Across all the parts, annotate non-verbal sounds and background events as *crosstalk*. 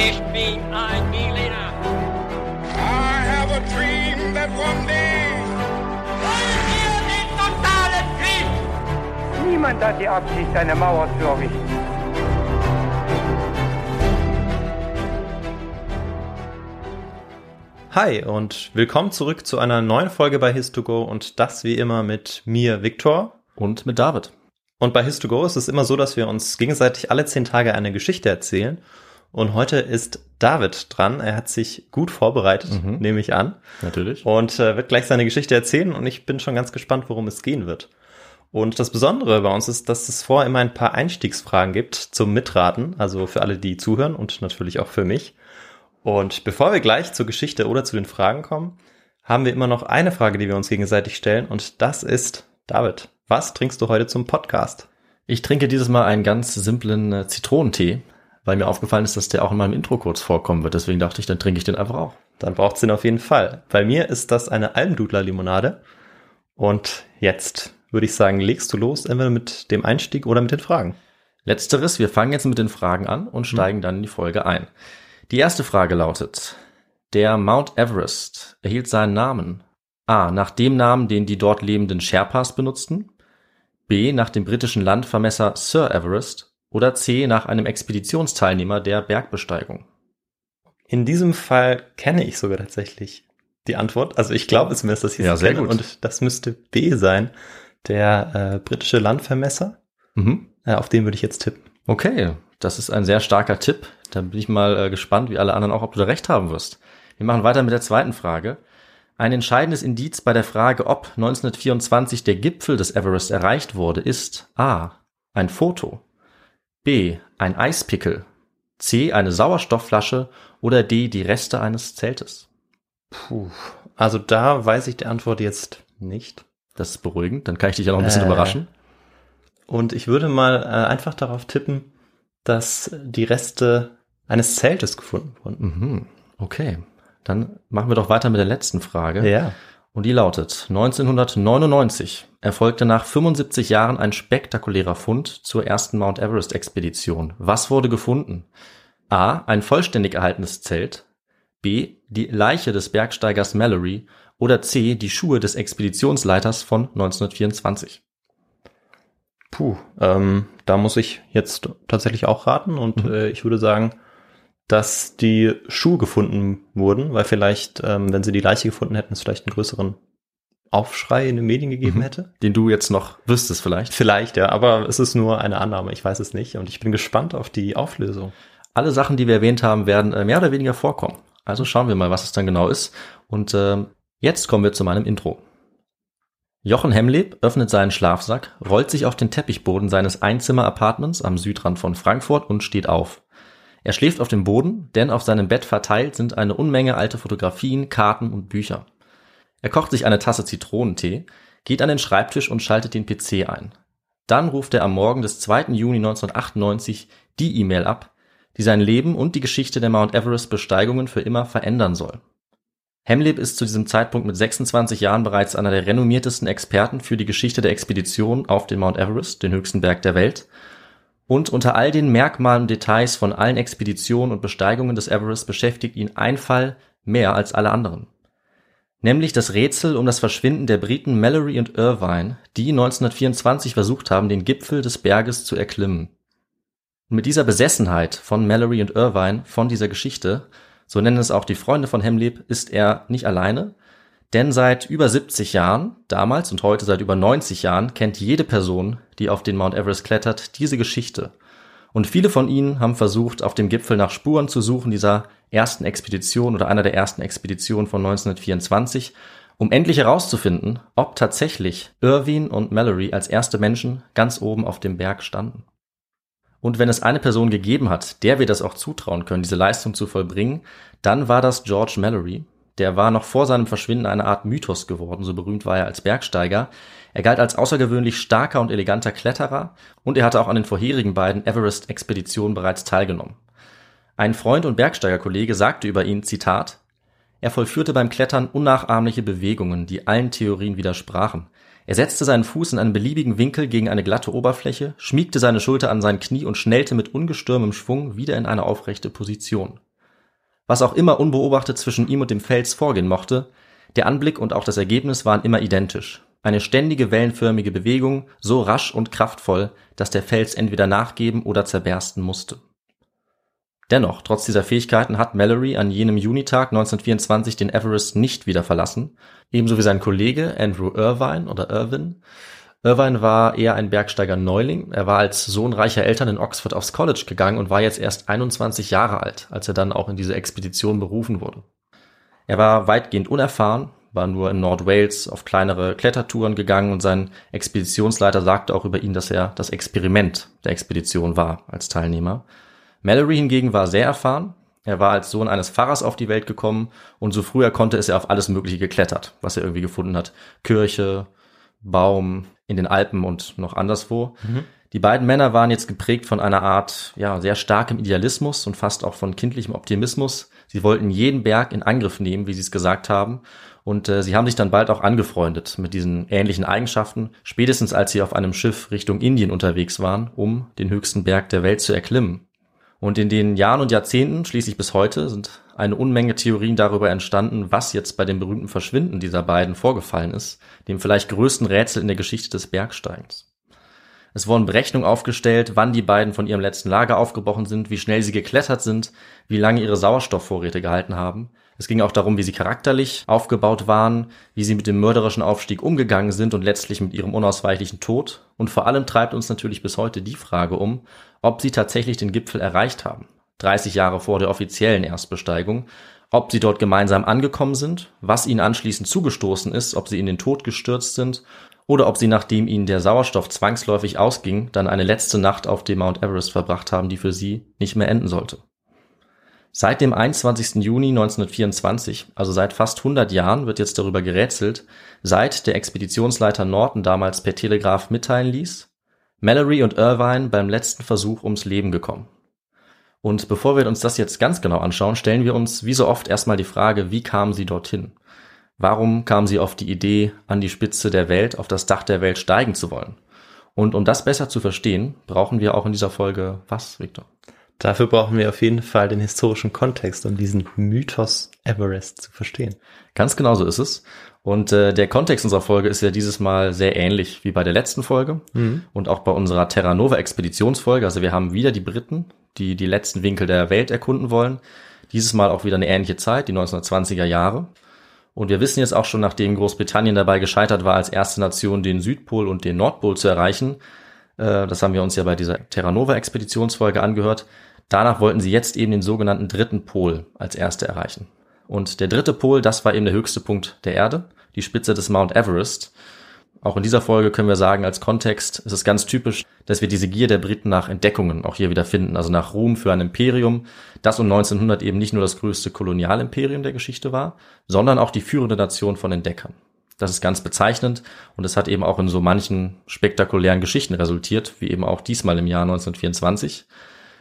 Ich bin ein Berliner. I have a dream that one day. Wollen wir den totalen Krieg? Niemand hat die Absicht, eine Mauer zu errichten. Hi und willkommen zurück zu einer neuen Folge bei His2Go und das wie immer mit mir, Viktor. Und mit David. Und bei His2Go ist es immer so, dass wir uns gegenseitig alle zehn Tage eine Geschichte erzählen. Und heute ist David dran. Er hat sich gut vorbereitet, Mhm. nehme ich an. Natürlich. Und äh, wird gleich seine Geschichte erzählen und ich bin schon ganz gespannt, worum es gehen wird. Und das Besondere bei uns ist, dass es vorher immer ein paar Einstiegsfragen gibt zum Mitraten, also für alle, die zuhören und natürlich auch für mich. Und bevor wir gleich zur Geschichte oder zu den Fragen kommen, haben wir immer noch eine Frage, die wir uns gegenseitig stellen und das ist, David, was trinkst du heute zum Podcast? Ich trinke dieses Mal einen ganz simplen äh, Zitronentee, weil mir aufgefallen ist, dass der auch in meinem Intro kurz vorkommen wird. Deswegen dachte ich, dann trinke ich den einfach auch. Dann braucht's den auf jeden Fall. Bei mir ist das eine Almdudler-Limonade. Und jetzt würde ich sagen, legst du los, entweder mit dem Einstieg oder mit den Fragen. Letzteres, wir fangen jetzt mit den Fragen an und steigen dann in die Folge ein. Die erste Frage lautet, der Mount Everest erhielt seinen Namen A. nach dem Namen, den die dort lebenden Sherpas benutzten, B. nach dem britischen Landvermesser Sir Everest oder C. nach einem Expeditionsteilnehmer der Bergbesteigung. In diesem Fall kenne ich sogar tatsächlich die Antwort. Also ich glaube zumindest, dass ich Ja, sehr kenne. gut. Und das müsste B sein, der äh, britische Landvermesser. Mhm. Äh, auf den würde ich jetzt tippen. Okay, das ist ein sehr starker Tipp. Da bin ich mal äh, gespannt, wie alle anderen auch, ob du da recht haben wirst. Wir machen weiter mit der zweiten Frage. Ein entscheidendes Indiz bei der Frage, ob 1924 der Gipfel des Everest erreicht wurde, ist A. ein Foto, B. ein Eispickel, C. eine Sauerstoffflasche oder D. die Reste eines Zeltes. Puh. Also da weiß ich die Antwort jetzt nicht. Das ist beruhigend, dann kann ich dich ja noch ein bisschen Äh. überraschen. Und ich würde mal äh, einfach darauf tippen, dass die Reste eines Zeltes gefunden wurden. Mhm. Okay, dann machen wir doch weiter mit der letzten Frage. Ja. Und die lautet, 1999 erfolgte nach 75 Jahren ein spektakulärer Fund zur ersten Mount Everest Expedition. Was wurde gefunden? A. Ein vollständig erhaltenes Zelt. B. Die Leiche des Bergsteigers Mallory. Oder C. Die Schuhe des Expeditionsleiters von 1924. Puh, ähm, da muss ich jetzt tatsächlich auch raten und Mhm. äh, ich würde sagen, dass die Schuhe gefunden wurden, weil vielleicht, ähm, wenn sie die Leiche gefunden hätten, es vielleicht einen größeren Aufschrei in den Medien gegeben Mhm. hätte. Den du jetzt noch wüsstest vielleicht. Vielleicht, ja, aber es ist nur eine Annahme, ich weiß es nicht und ich bin gespannt auf die Auflösung. Alle Sachen, die wir erwähnt haben, werden äh, mehr oder weniger vorkommen. Also schauen wir mal, was es dann genau ist. Und ähm, jetzt kommen wir zu meinem Intro. Jochen Hemleb öffnet seinen Schlafsack, rollt sich auf den Teppichboden seines Einzimmer-Apartments am Südrand von Frankfurt und steht auf. Er schläft auf dem Boden, denn auf seinem Bett verteilt sind eine Unmenge alte Fotografien, Karten und Bücher. Er kocht sich eine Tasse Zitronentee, geht an den Schreibtisch und schaltet den PC ein. Dann ruft er am Morgen des 2. Juni 1998 die E-Mail ab, die sein Leben und die Geschichte der Mount Everest Besteigungen für immer verändern soll. Hemleb ist zu diesem Zeitpunkt mit 26 Jahren bereits einer der renommiertesten Experten für die Geschichte der Expedition auf den Mount Everest, den höchsten Berg der Welt. Und unter all den Merkmalen und Details von allen Expeditionen und Besteigungen des Everest beschäftigt ihn ein Fall mehr als alle anderen. Nämlich das Rätsel um das Verschwinden der Briten Mallory und Irvine, die 1924 versucht haben, den Gipfel des Berges zu erklimmen. Und mit dieser Besessenheit von Mallory und Irvine, von dieser Geschichte, so nennen es auch die Freunde von Hemleb, ist er nicht alleine, denn seit über 70 Jahren, damals und heute seit über 90 Jahren, kennt jede Person, die auf den Mount Everest klettert, diese Geschichte. Und viele von ihnen haben versucht, auf dem Gipfel nach Spuren zu suchen dieser ersten Expedition oder einer der ersten Expeditionen von 1924, um endlich herauszufinden, ob tatsächlich Irvine und Mallory als erste Menschen ganz oben auf dem Berg standen. Und wenn es eine Person gegeben hat, der wir das auch zutrauen können, diese Leistung zu vollbringen, dann war das George Mallory. Der war noch vor seinem Verschwinden eine Art Mythos geworden, so berühmt war er als Bergsteiger. Er galt als außergewöhnlich starker und eleganter Kletterer und er hatte auch an den vorherigen beiden Everest-Expeditionen bereits teilgenommen. Ein Freund und Bergsteigerkollege sagte über ihn, Zitat, er vollführte beim Klettern unnachahmliche Bewegungen, die allen Theorien widersprachen. Er setzte seinen Fuß in einen beliebigen Winkel gegen eine glatte Oberfläche, schmiegte seine Schulter an sein Knie und schnellte mit ungestürmem Schwung wieder in eine aufrechte Position. Was auch immer unbeobachtet zwischen ihm und dem Fels vorgehen mochte, der Anblick und auch das Ergebnis waren immer identisch. Eine ständige wellenförmige Bewegung, so rasch und kraftvoll, dass der Fels entweder nachgeben oder zerbersten musste. Dennoch, trotz dieser Fähigkeiten hat Mallory an jenem Junitag 1924 den Everest nicht wieder verlassen, ebenso wie sein Kollege Andrew Irvine oder Irvin. Irvine war eher ein Bergsteiger-Neuling. Er war als Sohn reicher Eltern in Oxford aufs College gegangen und war jetzt erst 21 Jahre alt, als er dann auch in diese Expedition berufen wurde. Er war weitgehend unerfahren, war nur in Nordwales auf kleinere Klettertouren gegangen und sein Expeditionsleiter sagte auch über ihn, dass er das Experiment der Expedition war als Teilnehmer. Mallory hingegen war sehr erfahren. Er war als Sohn eines Pfarrers auf die Welt gekommen und so früher konnte ist er auf alles Mögliche geklettert, was er irgendwie gefunden hat. Kirche, Baum, in den Alpen und noch anderswo. Mhm. Die beiden Männer waren jetzt geprägt von einer Art, ja, sehr starkem Idealismus und fast auch von kindlichem Optimismus. Sie wollten jeden Berg in Angriff nehmen, wie sie es gesagt haben. Und äh, sie haben sich dann bald auch angefreundet mit diesen ähnlichen Eigenschaften, spätestens als sie auf einem Schiff Richtung Indien unterwegs waren, um den höchsten Berg der Welt zu erklimmen. Und in den Jahren und Jahrzehnten, schließlich bis heute, sind eine Unmenge Theorien darüber entstanden, was jetzt bei dem berühmten Verschwinden dieser beiden vorgefallen ist, dem vielleicht größten Rätsel in der Geschichte des Bergsteigens. Es wurden Berechnungen aufgestellt, wann die beiden von ihrem letzten Lager aufgebrochen sind, wie schnell sie geklettert sind, wie lange ihre Sauerstoffvorräte gehalten haben. Es ging auch darum, wie sie charakterlich aufgebaut waren, wie sie mit dem mörderischen Aufstieg umgegangen sind und letztlich mit ihrem unausweichlichen Tod. Und vor allem treibt uns natürlich bis heute die Frage um, ob sie tatsächlich den Gipfel erreicht haben, 30 Jahre vor der offiziellen Erstbesteigung, ob sie dort gemeinsam angekommen sind, was ihnen anschließend zugestoßen ist, ob sie in den Tod gestürzt sind oder ob sie, nachdem ihnen der Sauerstoff zwangsläufig ausging, dann eine letzte Nacht auf dem Mount Everest verbracht haben, die für sie nicht mehr enden sollte. Seit dem 21. Juni 1924, also seit fast 100 Jahren, wird jetzt darüber gerätselt, seit der Expeditionsleiter Norton damals per Telegraph mitteilen ließ, Mallory und Irvine beim letzten Versuch ums Leben gekommen. Und bevor wir uns das jetzt ganz genau anschauen, stellen wir uns wie so oft erstmal die Frage, wie kamen sie dorthin? Warum kamen sie auf die Idee, an die Spitze der Welt, auf das Dach der Welt steigen zu wollen? Und um das besser zu verstehen, brauchen wir auch in dieser Folge was, Victor? Dafür brauchen wir auf jeden Fall den historischen Kontext, um diesen Mythos Everest zu verstehen. Ganz genau so ist es. Und äh, der Kontext unserer Folge ist ja dieses Mal sehr ähnlich wie bei der letzten Folge mhm. und auch bei unserer Terra Nova Expeditionsfolge. Also wir haben wieder die Briten, die die letzten Winkel der Welt erkunden wollen. Dieses Mal auch wieder eine ähnliche Zeit, die 1920er Jahre. Und wir wissen jetzt auch schon, nachdem Großbritannien dabei gescheitert war, als erste Nation den Südpol und den Nordpol zu erreichen, äh, das haben wir uns ja bei dieser Terra Nova Expeditionsfolge angehört, Danach wollten sie jetzt eben den sogenannten dritten Pol als erste erreichen. Und der dritte Pol, das war eben der höchste Punkt der Erde, die Spitze des Mount Everest. Auch in dieser Folge können wir sagen, als Kontext ist es ganz typisch, dass wir diese Gier der Briten nach Entdeckungen auch hier wieder finden, also nach Ruhm für ein Imperium, das um 1900 eben nicht nur das größte Kolonialimperium der Geschichte war, sondern auch die führende Nation von Entdeckern. Das ist ganz bezeichnend und es hat eben auch in so manchen spektakulären Geschichten resultiert, wie eben auch diesmal im Jahr 1924.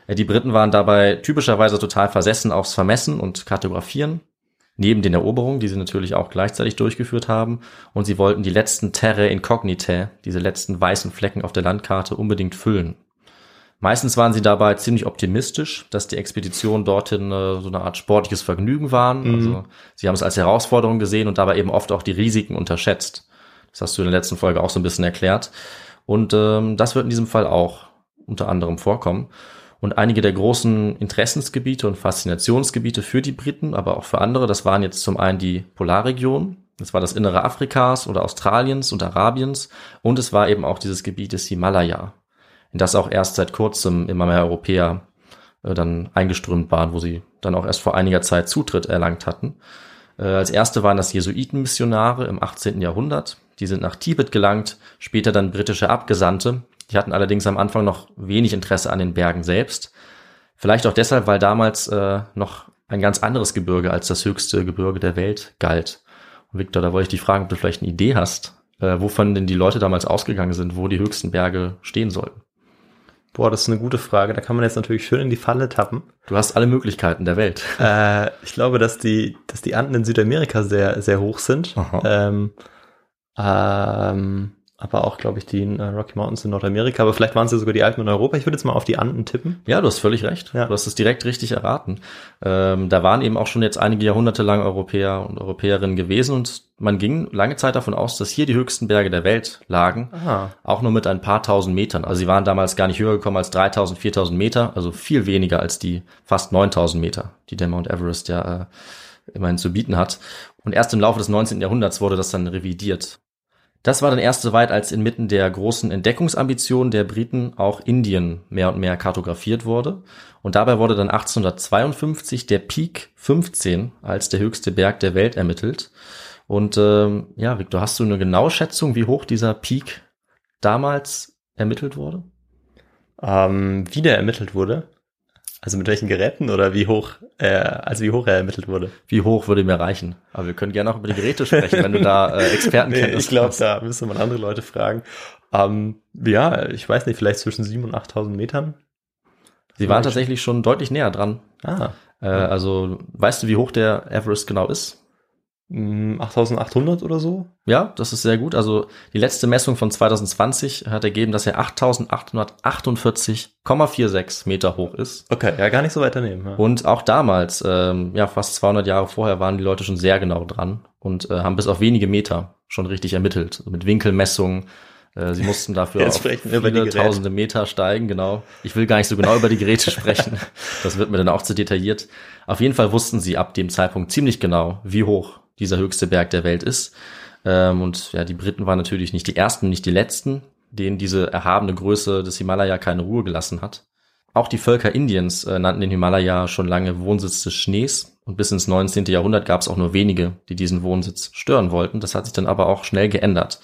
Die Briten waren dabei typischerweise total versessen aufs Vermessen und Kartografieren, neben den Eroberungen, die sie natürlich auch gleichzeitig durchgeführt haben. Und sie wollten die letzten Terre Incognitae, diese letzten weißen Flecken auf der Landkarte, unbedingt füllen. Meistens waren sie dabei ziemlich optimistisch, dass die Expedition dorthin äh, so eine Art sportliches Vergnügen waren. Mhm. Also sie haben es als Herausforderung gesehen und dabei eben oft auch die Risiken unterschätzt. Das hast du in der letzten Folge auch so ein bisschen erklärt. Und ähm, das wird in diesem Fall auch unter anderem vorkommen. Und einige der großen Interessensgebiete und Faszinationsgebiete für die Briten, aber auch für andere, das waren jetzt zum einen die Polarregion, das war das Innere Afrikas oder Australiens und Arabiens und es war eben auch dieses Gebiet des Himalaya, in das auch erst seit kurzem immer mehr Europäer äh, dann eingeströmt waren, wo sie dann auch erst vor einiger Zeit Zutritt erlangt hatten. Äh, als erste waren das Jesuitenmissionare im 18. Jahrhundert. Die sind nach Tibet gelangt, später dann britische Abgesandte, die hatten allerdings am Anfang noch wenig Interesse an den Bergen selbst. Vielleicht auch deshalb, weil damals äh, noch ein ganz anderes Gebirge als das höchste Gebirge der Welt galt. Und Victor, da wollte ich dich fragen, ob du vielleicht eine Idee hast, äh, wovon denn die Leute damals ausgegangen sind, wo die höchsten Berge stehen sollten. Boah, das ist eine gute Frage. Da kann man jetzt natürlich schön in die Falle tappen. Du hast alle Möglichkeiten der Welt. *laughs* Äh, ich glaube, dass die, dass die Anden in Südamerika sehr, sehr hoch sind. Ähm, ähm, aber auch, glaube ich, die äh, Rocky Mountains in Nordamerika, aber vielleicht waren es ja sogar die Alpen in Europa. Ich würde jetzt mal auf die Anden tippen. Ja, du hast völlig recht. Ja. Du hast es direkt richtig erraten. Ähm, da waren eben auch schon jetzt einige Jahrhunderte lang Europäer und Europäerinnen gewesen und man ging lange Zeit davon aus, dass hier die höchsten Berge der Welt lagen. Aha. Auch nur mit ein paar tausend Metern. Also sie waren damals gar nicht höher gekommen als 3000, 4000 Meter, also viel weniger als die fast 9000 Meter, die der Mount Everest ja äh, immerhin zu bieten hat. Und erst im Laufe des 19. Jahrhunderts wurde das dann revidiert. Das war dann erst soweit, als inmitten der großen Entdeckungsambitionen der Briten auch Indien mehr und mehr kartografiert wurde. Und dabei wurde dann 1852 der Peak 15 als der höchste Berg der Welt ermittelt. Und ähm, ja, Victor, hast du eine genaue Schätzung, wie hoch dieser Peak damals ermittelt wurde? Ähm, wie der ermittelt wurde? Also mit welchen Geräten oder wie hoch, äh, also wie hoch er ermittelt wurde? Wie hoch würde mir reichen? Aber wir können gerne auch über die Geräte sprechen, wenn du da äh, *laughs* Expertenkenntnis nee, ich glaube, da müsste man andere Leute fragen. Ähm, ja, ich weiß nicht, vielleicht zwischen 7.000 und 8.000 Metern. Sie waren tatsächlich schon deutlich näher dran. Ah, Äh, also, weißt du, wie hoch der Everest genau ist? Mh, 8.800 oder so? Ja, das ist sehr gut. Also die letzte Messung von 2020 hat ergeben, dass er 8.848,46 Meter hoch ist. Okay, ja, gar nicht so weit daneben. Ja. Und auch damals, ähm, ja, fast 200 Jahre vorher, waren die Leute schon sehr genau dran und äh, haben bis auf wenige Meter schon richtig ermittelt. Also mit Winkelmessungen. Äh, sie mussten dafür *laughs* auf viele tausende Meter steigen, genau. Ich will gar nicht so genau über die Geräte *laughs* sprechen. Das wird mir dann auch zu detailliert. Auf jeden Fall wussten sie ab dem Zeitpunkt ziemlich genau, wie hoch dieser höchste Berg der Welt ist. Ähm, und ja, die Briten waren natürlich nicht die ersten, nicht die letzten, denen diese erhabene Größe des Himalaya keine Ruhe gelassen hat. Auch die Völker Indiens äh, nannten den Himalaya schon lange Wohnsitz des Schnees und bis ins 19. Jahrhundert gab es auch nur wenige, die diesen Wohnsitz stören wollten. Das hat sich dann aber auch schnell geändert.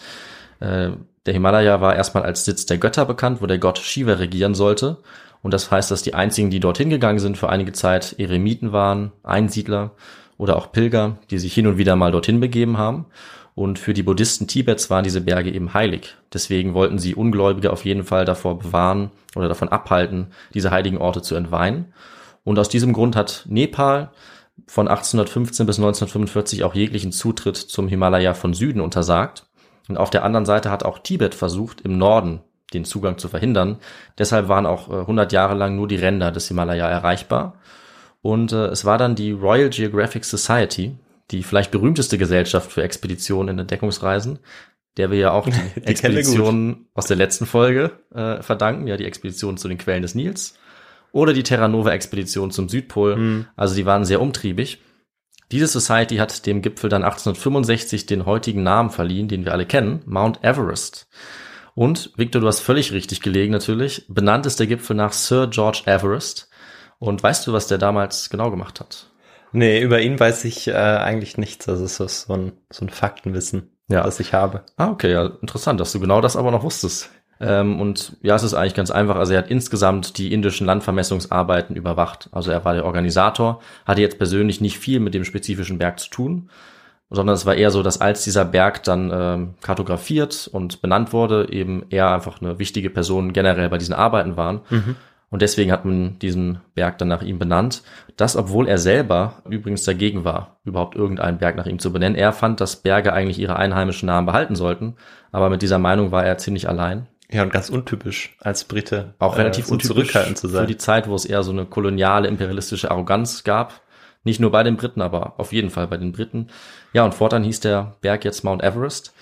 Äh, der Himalaya war erstmal als Sitz der Götter bekannt, wo der Gott Shiva regieren sollte. Und das heißt, dass die einzigen, die dorthin gegangen sind für einige Zeit, Eremiten waren, Einsiedler oder auch Pilger, die sich hin und wieder mal dorthin begeben haben. Und für die Buddhisten Tibets waren diese Berge eben heilig. Deswegen wollten sie Ungläubige auf jeden Fall davor bewahren oder davon abhalten, diese heiligen Orte zu entweihen. Und aus diesem Grund hat Nepal von 1815 bis 1945 auch jeglichen Zutritt zum Himalaya von Süden untersagt. Und auf der anderen Seite hat auch Tibet versucht, im Norden den Zugang zu verhindern. Deshalb waren auch äh, 100 Jahre lang nur die Ränder des Himalaya erreichbar. Und äh, es war dann die Royal Geographic Society, die vielleicht berühmteste Gesellschaft für Expeditionen in Entdeckungsreisen, der wir ja auch die, *laughs* Die Expeditionen aus der letzten Folge äh, verdanken, ja die Expedition zu den Quellen des Nils oder die Terra Nova Expedition zum Südpol. Also die waren sehr umtriebig. Diese Society hat dem Gipfel dann 1865 den heutigen Namen verliehen, den wir alle kennen, Mount Everest. Und, Victor, du hast völlig richtig gelegen natürlich, benannt ist der Gipfel nach Sir George Everest. Und weißt du, was der damals genau gemacht hat? Nee, über ihn weiß ich äh, eigentlich nichts. Also es ist so ein, so ein Faktenwissen, Ja. das ich habe. Ah, okay, ja, interessant, dass du genau das aber noch wusstest. Ähm, und ja, es ist eigentlich ganz einfach. Also er hat insgesamt die indischen Landvermessungsarbeiten überwacht. Also er war der Organisator, hatte jetzt persönlich nicht viel mit dem spezifischen Berg zu tun, sondern es war eher so, dass als dieser Berg dann ähm, kartografiert und benannt wurde, eben er einfach eine wichtige Person generell bei diesen Arbeiten waren. Und deswegen hat man diesen Berg dann nach ihm benannt. Das, obwohl er selber übrigens dagegen war, überhaupt irgendeinen Berg nach ihm zu benennen. Er fand, dass Berge eigentlich ihre einheimischen Namen behalten sollten. Aber mit dieser Meinung war er ziemlich allein. Ja, und ganz untypisch als Brite. Auch äh, relativ so untypisch zurückhaltend zu für sein. die Zeit, wo es eher so eine koloniale, imperialistische Arroganz gab. Nicht nur bei den Briten, aber auf jeden Fall bei den Briten. Ja, und fortan hieß der Berg jetzt Mount Everest.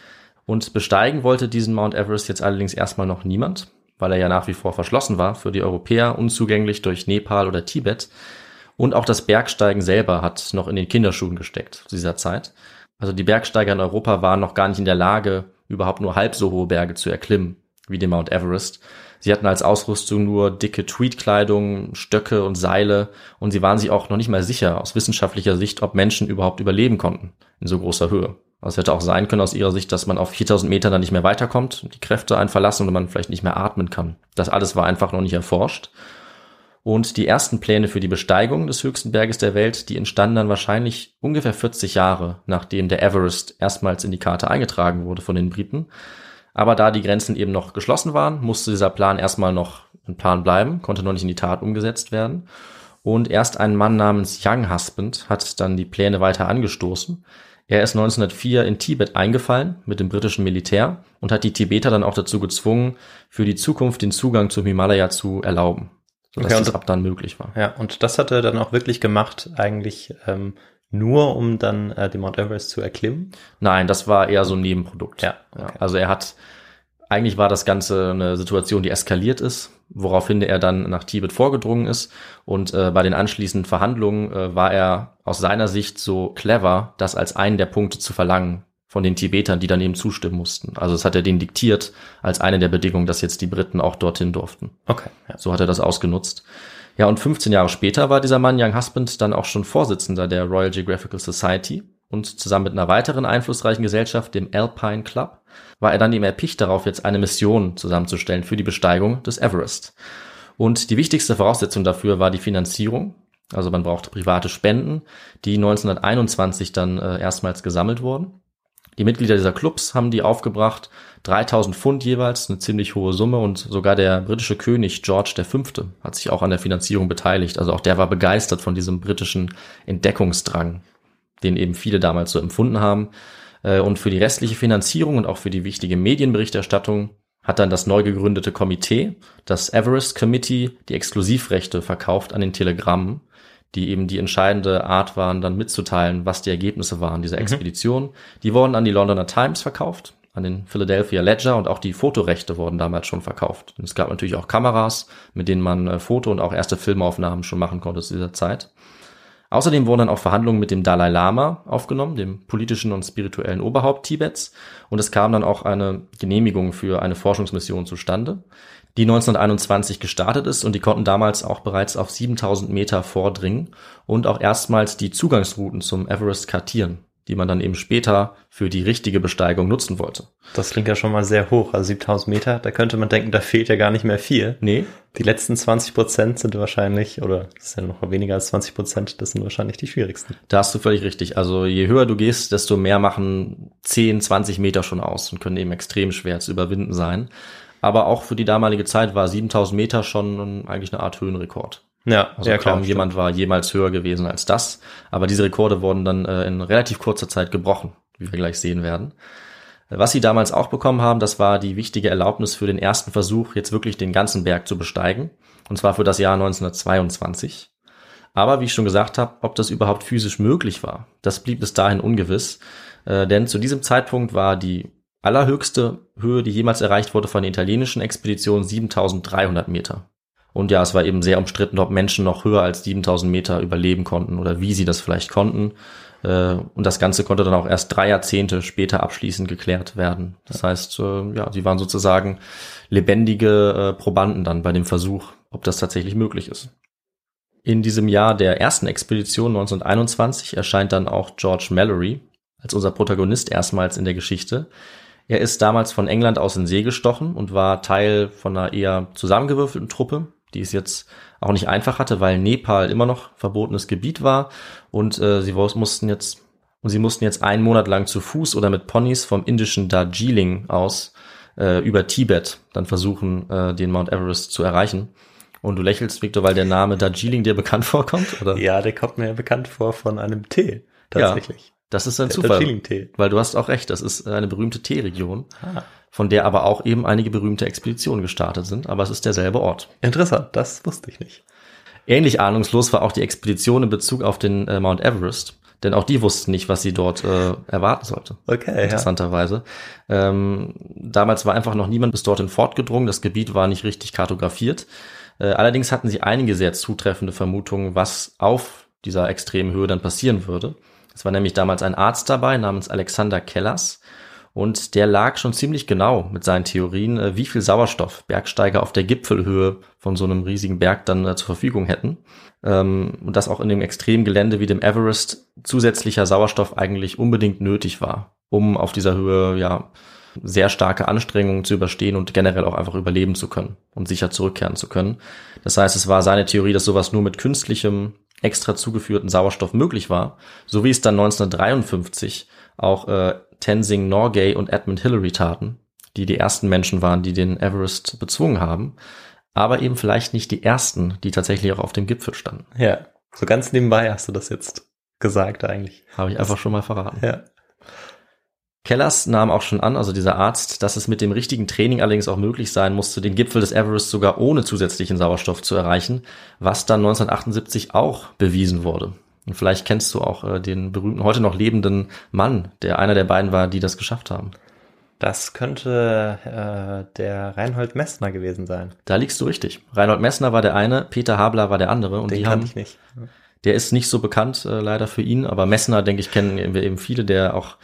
Und besteigen wollte diesen Mount Everest jetzt allerdings erstmal noch niemand, weil er ja nach wie vor verschlossen war für die Europäer, unzugänglich durch Nepal oder Tibet. Und auch das Bergsteigen selber hat noch in den Kinderschuhen gesteckt zu dieser Zeit. Also die Bergsteiger in Europa waren noch gar nicht in der Lage, überhaupt nur halb so hohe Berge zu erklimmen wie den Mount Everest. Sie hatten als Ausrüstung nur dicke Tweedkleidung, Stöcke und Seile und sie waren sich auch noch nicht mal sicher aus wissenschaftlicher Sicht, ob Menschen überhaupt überleben konnten in so großer Höhe. Also es hätte auch sein können aus ihrer Sicht, dass man auf 4000 Meter dann nicht mehr weiterkommt, die Kräfte einen verlassen und man vielleicht nicht mehr atmen kann. Das alles war einfach noch nicht erforscht. Und die ersten Pläne für die Besteigung des höchsten Berges der Welt, die entstanden dann wahrscheinlich ungefähr 40 Jahre, nachdem der Everest erstmals in die Karte eingetragen wurde von den Briten. Aber da die Grenzen eben noch geschlossen waren, musste dieser Plan erstmal noch ein Plan bleiben, konnte noch nicht in die Tat umgesetzt werden. Und erst ein Mann namens Young Husband hat dann die Pläne weiter angestoßen. Er ist 1904 in Tibet eingefallen mit dem britischen Militär und hat die Tibeter dann auch dazu gezwungen, für die Zukunft den Zugang zum Himalaya zu erlauben, sodass Okay, das ab dann möglich war. Ja, und das hat er dann auch wirklich gemacht, eigentlich ähm, nur um dann äh, den Mount Everest zu erklimmen. Nein, das war eher so ein Nebenprodukt. Ja, okay. also er hat, eigentlich war das Ganze eine Situation, die eskaliert ist, woraufhin er dann nach Tibet vorgedrungen ist. Und äh, bei den anschließenden Verhandlungen äh, war er aus seiner Sicht so clever, das als einen der Punkte zu verlangen von den Tibetern, die dann eben zustimmen mussten. Also das hat er denen diktiert als eine der Bedingungen, dass jetzt die Briten auch dorthin durften. Okay, ja. So hat er das ausgenutzt. Ja, und 15 Jahre später war dieser Mann, Young Husband, dann auch schon Vorsitzender der Royal Geographical Society und zusammen mit einer weiteren einflussreichen Gesellschaft, dem Alpine Club, war er dann eben erpicht darauf, jetzt eine Mission zusammenzustellen für die Besteigung des Everest. Und die wichtigste Voraussetzung dafür war die Finanzierung. Also man brauchte private Spenden, die 1921 dann äh, erstmals gesammelt wurden. Die Mitglieder dieser Clubs haben die aufgebracht, 3000 Pfund jeweils, eine ziemlich hohe Summe und sogar der britische König George V. hat sich auch an der Finanzierung beteiligt. Also auch der war begeistert von diesem britischen Entdeckungsdrang, den eben viele damals so empfunden haben. Äh, Und für die restliche Finanzierung und auch für die wichtige Medienberichterstattung hat dann das neu gegründete Komitee, das Everest Committee, die Exklusivrechte verkauft an den Telegrammen, die eben die entscheidende Art waren, dann mitzuteilen, was die Ergebnisse waren dieser Expedition. Die wurden an die Londoner Times verkauft, an den Philadelphia Ledger und auch die Fotorechte wurden damals schon verkauft. Und es gab natürlich auch Kameras, mit denen man äh, Foto- und auch erste Filmaufnahmen schon machen konnte zu dieser Zeit. Außerdem wurden dann auch Verhandlungen mit dem Dalai Lama aufgenommen, dem politischen und spirituellen Oberhaupt Tibets. Und es kam dann auch eine Genehmigung für eine Forschungsmission zustande, die 1921 gestartet ist und die konnten damals auch bereits auf 7000 Meter vordringen und auch erstmals die Zugangsrouten zum Everest kartieren, die man dann eben später für die richtige Besteigung nutzen wollte. Das klingt ja schon mal sehr hoch. Also 7000 Meter, da könnte man denken, da fehlt ja gar nicht mehr viel. Nee, Die letzten 20 Prozent sind wahrscheinlich, oder das ist ja noch weniger als 20 Prozent, das sind wahrscheinlich die schwierigsten. Da hast du völlig richtig. Also je höher du gehst, desto mehr machen 10, 20 Meter schon aus und können eben extrem schwer zu überwinden sein. Aber auch für die damalige Zeit war 7000 Meter schon eigentlich eine Art Höhenrekord. Ja, Also ja, kaum stimmt. jemand war jemals höher gewesen als das. Aber diese Rekorde wurden dann äh, in relativ kurzer Zeit gebrochen, wie wir gleich sehen werden. Was sie damals auch bekommen haben, das war die wichtige Erlaubnis für den ersten Versuch, jetzt wirklich den ganzen Berg zu besteigen. Und zwar für das Jahr 1922. Aber wie ich schon gesagt habe, ob das überhaupt physisch möglich war, das blieb bis dahin ungewiss. Äh, denn zu diesem Zeitpunkt war die allerhöchste Höhe, die jemals erreicht wurde von der italienischen Expedition 7300 Meter. Und ja, es war eben sehr umstritten, ob Menschen noch höher als 7000 Meter überleben konnten oder wie sie das vielleicht konnten. Äh, Und das Ganze konnte dann auch erst drei Jahrzehnte später abschließend geklärt werden. Das heißt, äh, ja, sie waren sozusagen lebendige äh, Probanden dann bei dem Versuch, ob das tatsächlich möglich ist. In diesem Jahr der ersten Expedition 1921 erscheint dann auch George Mallory als unser Protagonist erstmals in der Geschichte. Er ist damals von England aus in See gestochen und war Teil von einer eher zusammengewürfelten Truppe, die es jetzt auch nicht einfach hatte, weil Nepal immer noch verbotenes Gebiet war und äh, sie mussten jetzt und sie mussten jetzt einen Monat lang zu Fuß oder mit Ponys vom indischen Darjeeling aus äh, über Tibet dann versuchen, äh, den Mount Everest zu erreichen. Und du lächelst, Victor, weil der Name Darjeeling dir bekannt *laughs* vorkommt, oder? Ja, der kommt mir bekannt vor von einem Tee, tatsächlich. Das ist ein Der Zufall. Darjeeling-Tee. Weil du hast auch recht, das ist eine berühmte Teeregion, Ah. Von der aber auch eben einige berühmte Expeditionen gestartet sind, aber es ist derselbe Ort. Interessant, das wusste ich nicht. Ähnlich ahnungslos war auch die Expedition in Bezug auf den äh, Mount Everest, denn auch die wussten nicht, was sie dort äh, erwarten sollte. Okay, ja. Interessanterweise. Ähm, damals war einfach noch niemand bis dorthin fortgedrungen, das Gebiet war nicht richtig kartografiert. Äh, allerdings hatten sie einige sehr zutreffende Vermutungen, was auf dieser extremen Höhe dann passieren würde. Es war nämlich damals ein Arzt dabei namens Alexander Kellers und der lag schon ziemlich genau mit seinen Theorien, äh, wie viel Sauerstoff Bergsteiger auf der Gipfelhöhe von so einem riesigen Berg dann äh, zur Verfügung hätten. Ähm, und dass auch in dem extremen Gelände wie dem Everest zusätzlicher Sauerstoff eigentlich unbedingt nötig war, um auf dieser Höhe ja sehr starke Anstrengungen zu überstehen und generell auch einfach überleben zu können und sicher zurückkehren zu können. Das heißt, es war seine Theorie, dass sowas nur mit künstlichem, extra zugeführten Sauerstoff möglich war, so wie es dann 1953 auch äh, Tenzing Norgay und Edmund Hillary taten, die die ersten Menschen waren, die den Everest bezwungen haben, aber eben vielleicht nicht die ersten, die tatsächlich auch auf dem Gipfel standen. Ja, so ganz nebenbei hast du das jetzt gesagt eigentlich. Habe ich einfach schon mal verraten. Ja, Kellers nahm auch schon an, also dieser Arzt, dass es mit dem richtigen Training allerdings auch möglich sein musste, den Gipfel des Everest sogar ohne zusätzlichen Sauerstoff zu erreichen, was dann 1978 auch bewiesen wurde. Und vielleicht kennst du auch äh, den berühmten, heute noch lebenden Mann, der einer der beiden war, die das geschafft haben. Das könnte äh, der Reinhold Messner gewesen sein. Da liegst du richtig. Reinhold Messner war der eine, Peter Habler war der andere. Und Den die kann haben, ich nicht. Der ist nicht so bekannt, äh, leider für ihn, aber Messner, denke ich, kennen wir eben viele, der auch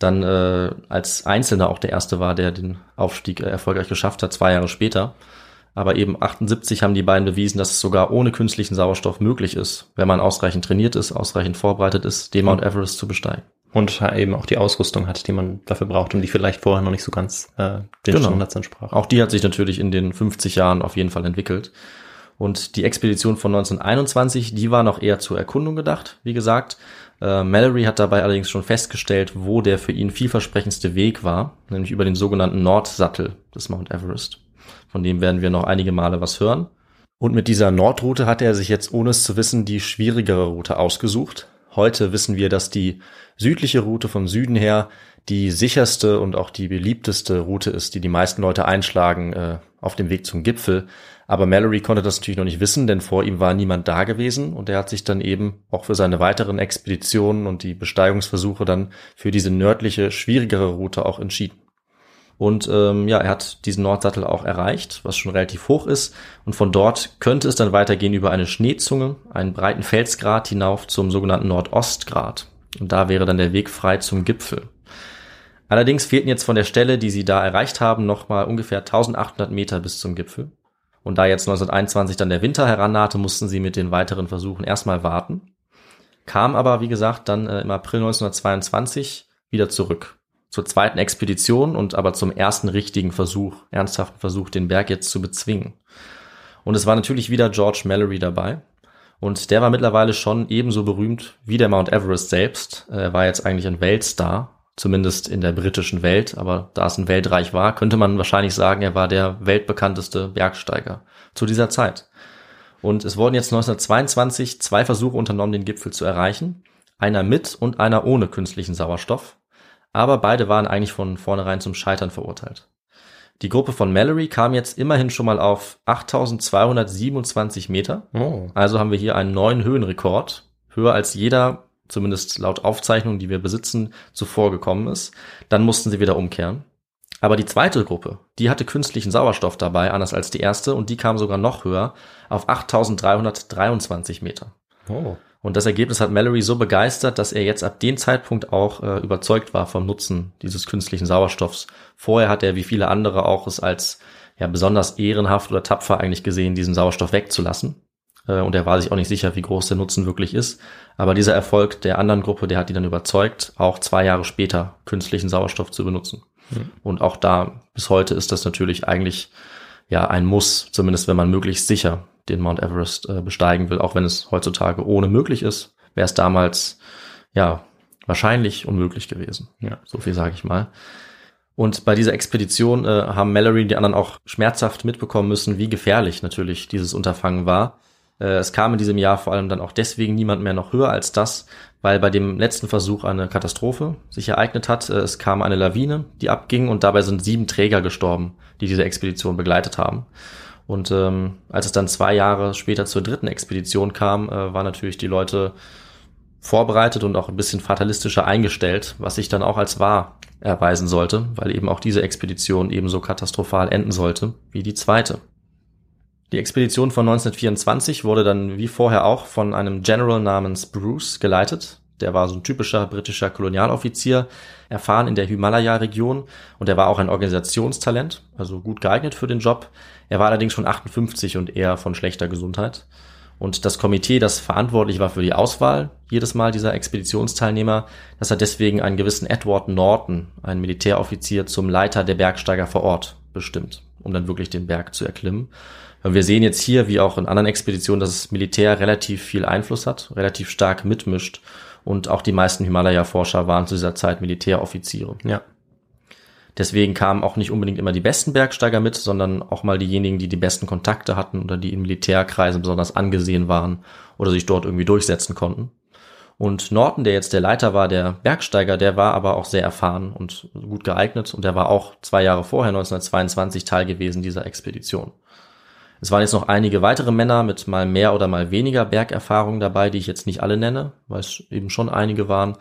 dann äh, als Einzelner auch der erste war, der den Aufstieg äh, erfolgreich geschafft hat, zwei Jahre später. Aber eben 78 haben die beiden bewiesen, dass es sogar ohne künstlichen Sauerstoff möglich ist, wenn man ausreichend trainiert ist, ausreichend vorbereitet ist, den Mount Everest zu besteigen. Und eben auch die Ausrüstung hat, die man dafür braucht und die vielleicht vorher noch nicht so ganz äh, den Genau. Standards entsprach. Auch die hat sich natürlich in den 50 Jahren auf jeden Fall entwickelt. Und die Expedition von 1921, die war noch eher zur Erkundung gedacht, wie gesagt. Äh, Mallory hat dabei allerdings schon festgestellt, wo der für ihn vielversprechendste Weg war, nämlich über den sogenannten Nordsattel des Mount Everest. Von dem werden wir noch einige Male was hören. Und mit dieser Nordroute hat er sich jetzt, ohne es zu wissen, die schwierigere Route ausgesucht. Heute wissen wir, dass die südliche Route vom Süden her die sicherste und auch die beliebteste Route ist, die die meisten Leute einschlagen äh, auf dem Weg zum Gipfel. Aber Mallory konnte das natürlich noch nicht wissen, denn vor ihm war niemand da gewesen und er hat sich dann eben auch für seine weiteren Expeditionen und die Besteigungsversuche dann für diese nördliche, schwierigere Route auch entschieden. Und ähm, ja, er hat diesen Nordsattel auch erreicht, was schon relativ hoch ist. Und von dort könnte es dann weitergehen über eine Schneezunge, einen breiten Felsgrat hinauf zum sogenannten Nordostgrat. Und da wäre dann der Weg frei zum Gipfel. Allerdings fehlten jetzt von der Stelle, die sie da erreicht haben, nochmal ungefähr 1800 Meter bis zum Gipfel. Und da jetzt 1921 dann der Winter herannahte, mussten sie mit den weiteren Versuchen erstmal warten. Kam aber, wie gesagt, dann äh, im April 1922 wieder zurück zur zweiten Expedition und aber zum ersten richtigen Versuch, ernsthaften Versuch, den Berg jetzt zu bezwingen. Und es war natürlich wieder George Mallory dabei. Und der war mittlerweile schon ebenso berühmt wie der Mount Everest selbst. Er war jetzt eigentlich ein Weltstar, zumindest in der britischen Welt. Aber da es ein Weltreich war, könnte man wahrscheinlich sagen, er war der weltbekannteste Bergsteiger zu dieser Zeit. Und es wurden jetzt 1922 zwei Versuche unternommen, den Gipfel zu erreichen. Einer mit und einer ohne künstlichen Sauerstoff. Aber beide waren eigentlich von vornherein zum Scheitern verurteilt. Die Gruppe von Mallory kam jetzt immerhin schon mal auf 8227 Meter. Oh. Also haben wir hier einen neuen Höhenrekord. Höher als jeder, zumindest laut Aufzeichnungen, die wir besitzen, zuvor gekommen ist. Dann mussten sie wieder umkehren. Aber die zweite Gruppe, die hatte künstlichen Sauerstoff dabei, anders als die erste, und die kam sogar noch höher auf 8323 Meter. Oh. Und das Ergebnis hat Mallory so begeistert, dass er jetzt ab dem Zeitpunkt auch äh, überzeugt war vom Nutzen dieses künstlichen Sauerstoffs. Vorher hat er, wie viele andere auch, es als ja besonders ehrenhaft oder tapfer eigentlich gesehen, diesen Sauerstoff wegzulassen. Äh, und er war sich auch nicht sicher, wie groß der Nutzen wirklich ist. Aber dieser Erfolg der anderen Gruppe, der hat die dann überzeugt, auch zwei Jahre später künstlichen Sauerstoff zu benutzen. Und auch da bis heute ist das natürlich eigentlich ja ein Muss, zumindest wenn man möglichst sicher den Mount Everest äh, besteigen will, auch wenn es heutzutage ohne möglich ist, wäre es damals ja wahrscheinlich unmöglich gewesen. Ja. So viel sage ich mal. Und bei dieser Expedition äh, haben Mallory und die anderen auch schmerzhaft mitbekommen müssen, wie gefährlich natürlich dieses Unterfangen war. Äh, es kam in diesem Jahr vor allem dann auch deswegen niemand mehr noch höher als das, weil bei dem letzten Versuch eine Katastrophe sich ereignet hat. Äh, Es kam eine Lawine, die abging und dabei sind sieben Träger gestorben, die diese Expedition begleitet haben. Und ähm, als es dann zwei Jahre später zur dritten Expedition kam, äh, waren natürlich die Leute vorbereitet und auch ein bisschen fatalistischer eingestellt, was sich dann auch als wahr erweisen sollte, weil eben auch diese Expedition ebenso katastrophal enden sollte wie die zweite. Die Expedition von 1924 wurde dann wie vorher auch von einem General namens Bruce geleitet. Der war so ein typischer britischer Kolonialoffizier, erfahren in der Himalaya-Region und er war auch ein Organisationstalent, also gut geeignet für den Job. Er war allerdings schon 58 und eher von schlechter Gesundheit. Und das Komitee, das verantwortlich war für die Auswahl jedes Mal dieser Expeditionsteilnehmer, das hat deswegen einen gewissen Edward Norton, einen Militäroffizier, zum Leiter der Bergsteiger vor Ort bestimmt, um dann wirklich den Berg zu erklimmen. Wir sehen jetzt hier, wie auch in anderen Expeditionen, dass das Militär relativ viel Einfluss hat, relativ stark mitmischt. Und auch die meisten Himalaya-Forscher waren zu dieser Zeit Militäroffiziere. Ja. Deswegen kamen auch nicht unbedingt immer die besten Bergsteiger mit, sondern auch mal diejenigen, die die besten Kontakte hatten oder die in Militärkreisen besonders angesehen waren oder sich dort irgendwie durchsetzen konnten. Und Norton, der jetzt der Leiter war, der Bergsteiger, der war aber auch sehr erfahren und gut geeignet und der war auch zwei Jahre vorher, 1922, Teil gewesen dieser Expedition. Es waren jetzt noch einige weitere Männer mit mal mehr oder mal weniger Bergerfahrung dabei, die ich jetzt nicht alle nenne, weil es eben schon einige waren.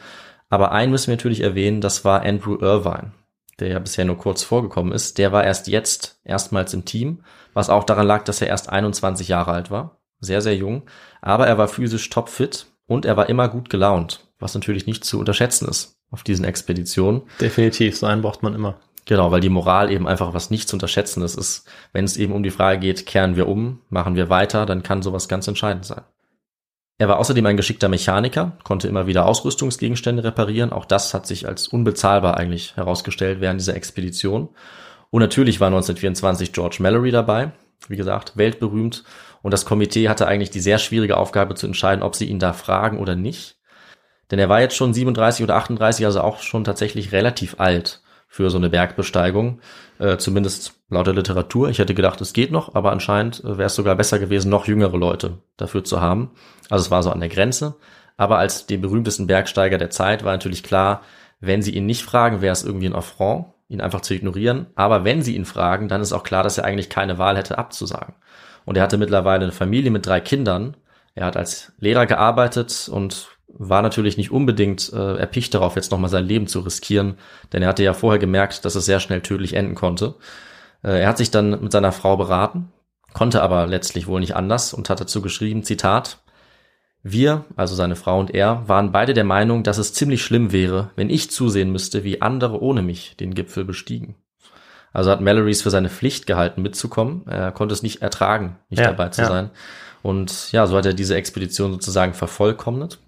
Aber einen müssen wir natürlich erwähnen, das war Andrew Irvine, der ja bisher nur kurz vorgekommen ist. Der war erst jetzt erstmals im Team, was auch daran lag, dass er erst 21 Jahre alt war. Sehr, sehr jung. Aber er war physisch topfit und er war immer gut gelaunt, was natürlich nicht zu unterschätzen ist auf diesen Expeditionen. Definitiv, so einen braucht man immer. Genau, weil die Moral eben einfach was nicht zu unterschätzen ist. ist. Wenn es eben um die Frage geht, kehren wir um, machen wir weiter, dann kann sowas ganz entscheidend sein. Er war außerdem ein geschickter Mechaniker, konnte immer wieder Ausrüstungsgegenstände reparieren. Auch das hat sich als unbezahlbar eigentlich herausgestellt während dieser Expedition. Und natürlich war 1924 George Mallory dabei, wie gesagt, weltberühmt. Und das Komitee hatte eigentlich die sehr schwierige Aufgabe zu entscheiden, ob sie ihn da fragen oder nicht. Denn er war jetzt schon 37 oder 38, also auch schon tatsächlich relativ alt für so eine Bergbesteigung, äh, zumindest laut der Literatur. Ich hätte gedacht, es geht noch, aber anscheinend äh, wäre es sogar besser gewesen, noch jüngere Leute dafür zu haben. Also es war so an der Grenze. Aber als den berühmtesten Bergsteiger der Zeit war natürlich klar, wenn sie ihn nicht fragen, wäre es irgendwie ein Affront, ihn einfach zu ignorieren. Aber wenn sie ihn fragen, dann ist auch klar, dass er eigentlich keine Wahl hätte abzusagen. Und er hatte mittlerweile eine Familie mit drei Kindern. Er hat als Lehrer gearbeitet und war natürlich nicht unbedingt äh, erpicht darauf, jetzt nochmal sein Leben zu riskieren, denn er hatte ja vorher gemerkt, dass es sehr schnell tödlich enden konnte. Äh, er hat sich dann mit seiner Frau beraten, konnte aber letztlich wohl nicht anders und hat dazu geschrieben, Zitat, wir, also seine Frau und er, waren beide der Meinung, dass es ziemlich schlimm wäre, wenn ich zusehen müsste, wie andere ohne mich den Gipfel bestiegen. Also hat Mallory's für seine Pflicht gehalten, mitzukommen. Er konnte es nicht ertragen, nicht ja, dabei zu ja. sein. Und ja, so hat er diese Expedition sozusagen vervollkommnet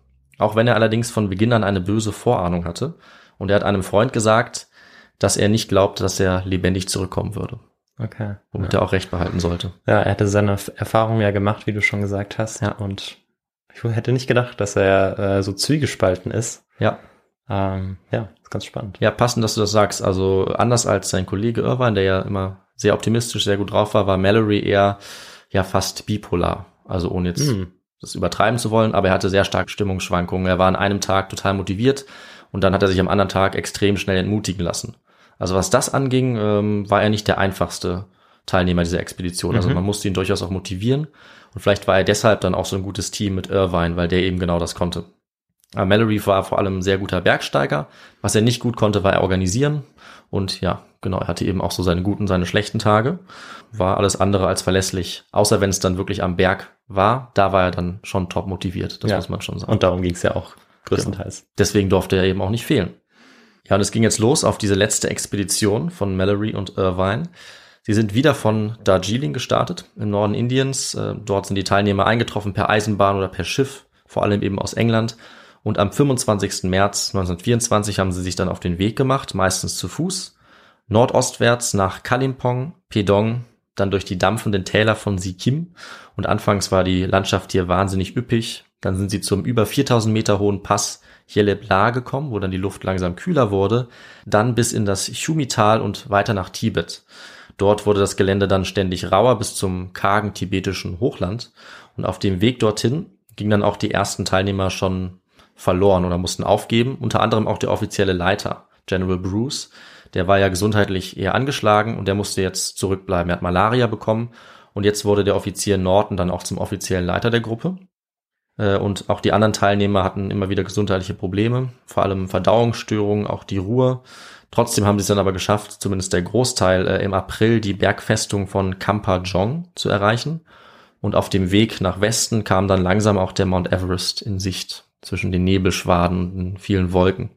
auch wenn er allerdings von Beginn an eine böse Vorahnung hatte. Und er hat einem Freund gesagt, dass er nicht glaubte, dass er lebendig zurückkommen würde. Okay. Womit ja. er auch recht behalten sollte. Ja, er hatte seine Erfahrung ja gemacht, wie du schon gesagt hast. Ja. Und ich hätte nicht gedacht, dass er äh, so zwiegespalten ist. Ja. Ähm, ja, ist ganz spannend. Ja, passend, dass du das sagst. Also anders als sein Kollege Irvine, der ja immer sehr optimistisch, sehr gut drauf war, war Mallory eher ja fast bipolar. Also ohne jetzt mm das übertreiben zu wollen, aber er hatte sehr starke Stimmungsschwankungen. Er war an einem Tag total motiviert und dann hat er sich am anderen Tag extrem schnell entmutigen lassen. Also was das anging, ähm, war er nicht der einfachste Teilnehmer dieser Expedition. Also mhm. man musste ihn durchaus auch motivieren. Und vielleicht war er deshalb dann auch so ein gutes Team mit Irvine, weil der eben genau das konnte. Aber Mallory war vor allem ein sehr guter Bergsteiger. Was er nicht gut konnte, war er organisieren. Und ja, genau, er hatte eben auch so seine guten, seine schlechten Tage. War alles andere als verlässlich. Außer wenn es dann wirklich am Berg war, da war er dann schon top motiviert. Das ja. muss man schon sagen. Und darum ging es ja auch größtenteils. Genau. Deswegen durfte er eben auch nicht fehlen. Ja, und es ging jetzt los auf diese letzte Expedition von Mallory und Irvine. Sie sind wieder von Darjeeling gestartet, im Norden Indiens. Äh, dort sind die Teilnehmer eingetroffen per Eisenbahn oder per Schiff, vor allem eben aus England. Und am 25. März 1924 haben sie sich dann auf den Weg gemacht, meistens zu Fuß, nordostwärts nach Kalimpong, Pedong, dann durch die dampfenden Täler von Sikkim. Und anfangs war die Landschaft hier wahnsinnig üppig. Dann sind sie zum über 4000 Meter hohen Pass Yelebla gekommen, wo dann die Luft langsam kühler wurde. Dann bis in das Chumital und weiter nach Tibet. Dort wurde das Gelände dann ständig rauer bis zum kargen tibetischen Hochland. Und auf dem Weg dorthin gingen dann auch die ersten Teilnehmer schon verloren oder mussten aufgeben. Unter anderem auch der offizielle Leiter, General Bruce. Der war ja gesundheitlich eher angeschlagen und der musste jetzt zurückbleiben. Er hat Malaria bekommen und jetzt wurde der Offizier Norton dann auch zum offiziellen Leiter der Gruppe. Äh, und auch die anderen Teilnehmer hatten immer wieder gesundheitliche Probleme, vor allem Verdauungsstörungen, auch die Ruhe. Trotzdem haben sie es dann aber geschafft, zumindest der Großteil, äh, im April die Bergfestung von Kampajong zu erreichen. Und auf dem Weg nach Westen kam dann langsam auch der Mount Everest in Sicht zwischen den Nebelschwaden und den vielen Wolken.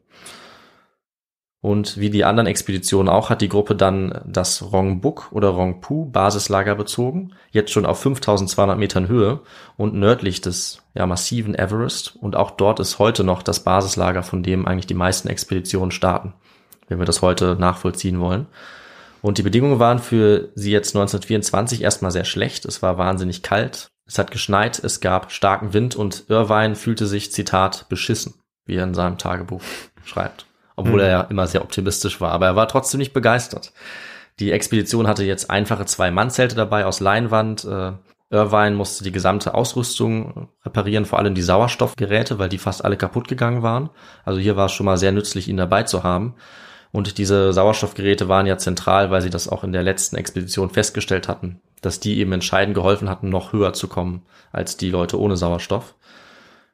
Und wie die anderen Expeditionen auch hat die Gruppe dann das Rongbuk oder Rongpu Basislager bezogen, jetzt schon auf 5200 Metern Höhe und nördlich des ja, massiven Everest. Und auch dort ist heute noch das Basislager, von dem eigentlich die meisten Expeditionen starten, wenn wir das heute nachvollziehen wollen. Und die Bedingungen waren für sie jetzt 1924 erstmal sehr schlecht. Es war wahnsinnig kalt. Es hat geschneit, es gab starken Wind und Irvine fühlte sich, Zitat, beschissen, wie er in seinem Tagebuch schreibt. Obwohl mhm. er ja immer sehr optimistisch war, aber er war trotzdem nicht begeistert. Die Expedition hatte jetzt einfache Zwei-Mann-Zelte dabei aus Leinwand, äh, Irvine musste die gesamte Ausrüstung reparieren, vor allem die Sauerstoffgeräte, weil die fast alle kaputt gegangen waren. Also hier war es schon mal sehr nützlich, ihn dabei zu haben. Und diese Sauerstoffgeräte waren ja zentral, weil sie das auch in der letzten Expedition festgestellt hatten, dass die eben entscheidend geholfen hatten, noch höher zu kommen als die Leute ohne Sauerstoff.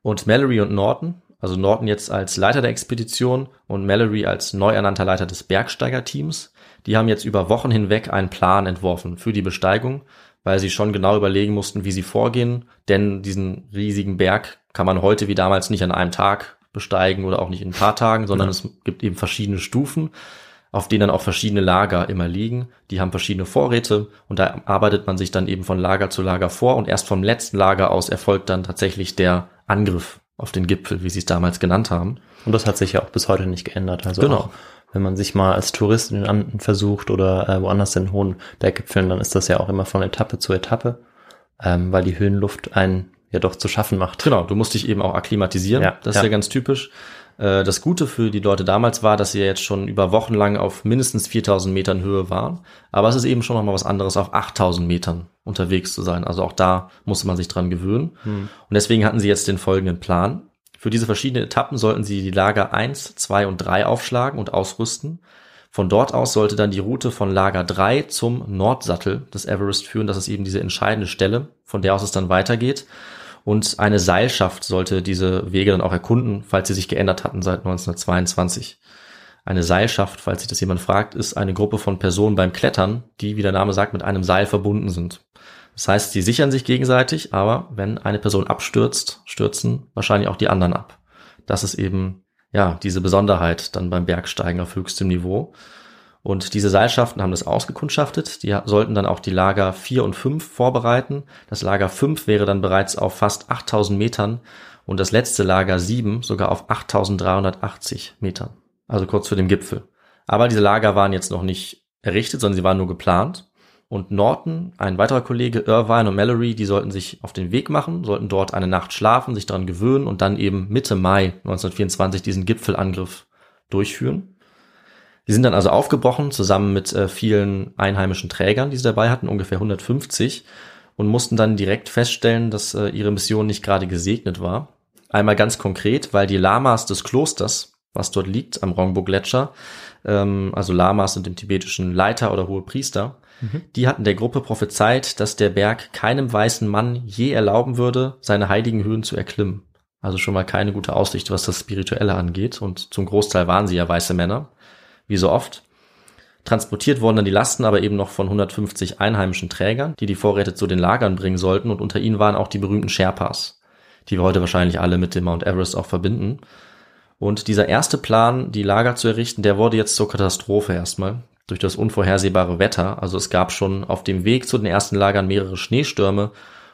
Und Mallory und Norton, also Norton jetzt als Leiter der Expedition und Mallory als neu ernannter Leiter des Bergsteigerteams, die haben jetzt über Wochen hinweg einen Plan entworfen für die Besteigung, weil sie schon genau überlegen mussten, wie sie vorgehen, denn diesen riesigen Berg kann man heute wie damals nicht an einem Tag besteigen oder auch nicht in ein paar Tagen, sondern ja. es gibt eben verschiedene Stufen, auf denen dann auch verschiedene Lager immer liegen. Die haben verschiedene Vorräte und da arbeitet man sich dann eben von Lager zu Lager vor und erst vom letzten Lager aus erfolgt dann tatsächlich der Angriff auf den Gipfel, wie sie es damals genannt haben. Und das hat sich ja auch bis heute nicht geändert. Also genau. Auch, wenn man sich mal als Tourist in den Anden versucht oder äh, woanders in hohen Berggipfeln, dann ist das ja auch immer von Etappe zu Etappe, ähm, weil die Höhenluft einen ja doch zu schaffen macht. Genau, du musst dich eben auch akklimatisieren. Ja, das ist ja. ja ganz typisch. Äh, das Gute für die Leute damals war, dass sie jetzt schon über Wochen lang auf mindestens 4000 Metern Höhe waren. Aber es ist eben schon nochmal was anderes, auf 8000 Metern unterwegs zu sein. Also auch da musste man sich dran gewöhnen. Hm. Und deswegen hatten sie jetzt den folgenden Plan. Für diese verschiedenen Etappen sollten sie die Lager 1, 2 und 3 aufschlagen und ausrüsten. Von dort aus sollte dann die Route von Lager 3 zum Nordsattel des Everest führen. Das ist eben diese entscheidende Stelle, von der aus es dann weitergeht. Und eine Seilschaft sollte diese Wege dann auch erkunden, falls sie sich geändert hatten seit 1922. Eine Seilschaft, falls sich das jemand fragt, ist eine Gruppe von Personen beim Klettern, die, wie der Name sagt, mit einem Seil verbunden sind. Das heißt, sie sichern sich gegenseitig, aber wenn eine Person abstürzt, stürzen wahrscheinlich auch die anderen ab. Das ist eben, ja, diese Besonderheit dann beim Bergsteigen auf höchstem Niveau. Und diese Seilschaften haben das ausgekundschaftet. Die sollten dann auch die Lager 4 und 5 vorbereiten. Das Lager 5 wäre dann bereits auf fast 8000 Metern und das letzte Lager 7 sogar auf 8380 Metern. Also kurz vor dem Gipfel. Aber diese Lager waren jetzt noch nicht errichtet, sondern sie waren nur geplant. Und Norton, ein weiterer Kollege, Irvine und Mallory, die sollten sich auf den Weg machen, sollten dort eine Nacht schlafen, sich daran gewöhnen und dann eben Mitte Mai 1924 diesen Gipfelangriff durchführen. Die sind dann also aufgebrochen, zusammen mit äh, vielen einheimischen Trägern, die sie dabei hatten, ungefähr 150, und mussten dann direkt feststellen, dass äh, ihre Mission nicht gerade gesegnet war. Einmal ganz konkret, weil die Lamas des Klosters, was dort liegt am Rongbo-Gletscher, ähm, also Lamas sind im tibetischen Leiter oder hohe Priester, mhm. die hatten der Gruppe prophezeit, dass der Berg keinem weißen Mann je erlauben würde, seine heiligen Höhen zu erklimmen. Also schon mal keine gute Aussicht, was das Spirituelle angeht. Und zum Großteil waren sie ja weiße Männer wie so oft. Transportiert wurden dann die Lasten aber eben noch von 150 einheimischen Trägern, die die Vorräte zu den Lagern bringen sollten und unter ihnen waren auch die berühmten Sherpas, die wir heute wahrscheinlich alle mit dem Mount Everest auch verbinden. Und dieser erste Plan, die Lager zu errichten, der wurde jetzt zur Katastrophe erstmal durch das unvorhersehbare Wetter. Also es gab schon auf dem Weg zu den ersten Lagern mehrere Schneestürme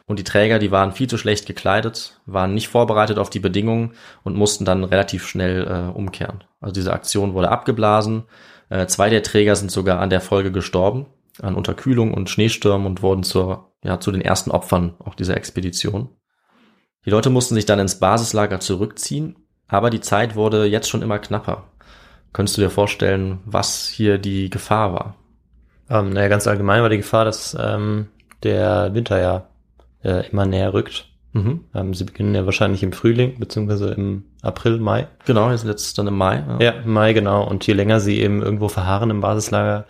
und die Träger, die waren viel zu schlecht gekleidet, waren nicht vorbereitet auf die Bedingungen und mussten dann relativ schnell äh, umkehren. Also diese Aktion wurde abgeblasen. Äh, zwei der Träger sind sogar an der Folge gestorben, an Unterkühlung und Schneestürmen und wurden zur, ja, zu den ersten Opfern auch dieser Expedition. Die Leute mussten sich dann ins Basislager zurückziehen, aber die Zeit wurde jetzt schon immer knapper. Könntest du dir vorstellen, was hier die Gefahr war? Ähm, naja, ganz allgemein war die Gefahr, dass ähm, der Winter ja äh, immer näher rückt. Mhm. Ähm, sie beginnen ja wahrscheinlich im Frühling, beziehungsweise im April, Mai. Genau, jetzt letztes dann im Mai. Ja. ja, im Mai, genau. Und je länger sie eben irgendwo verharren im Basislager,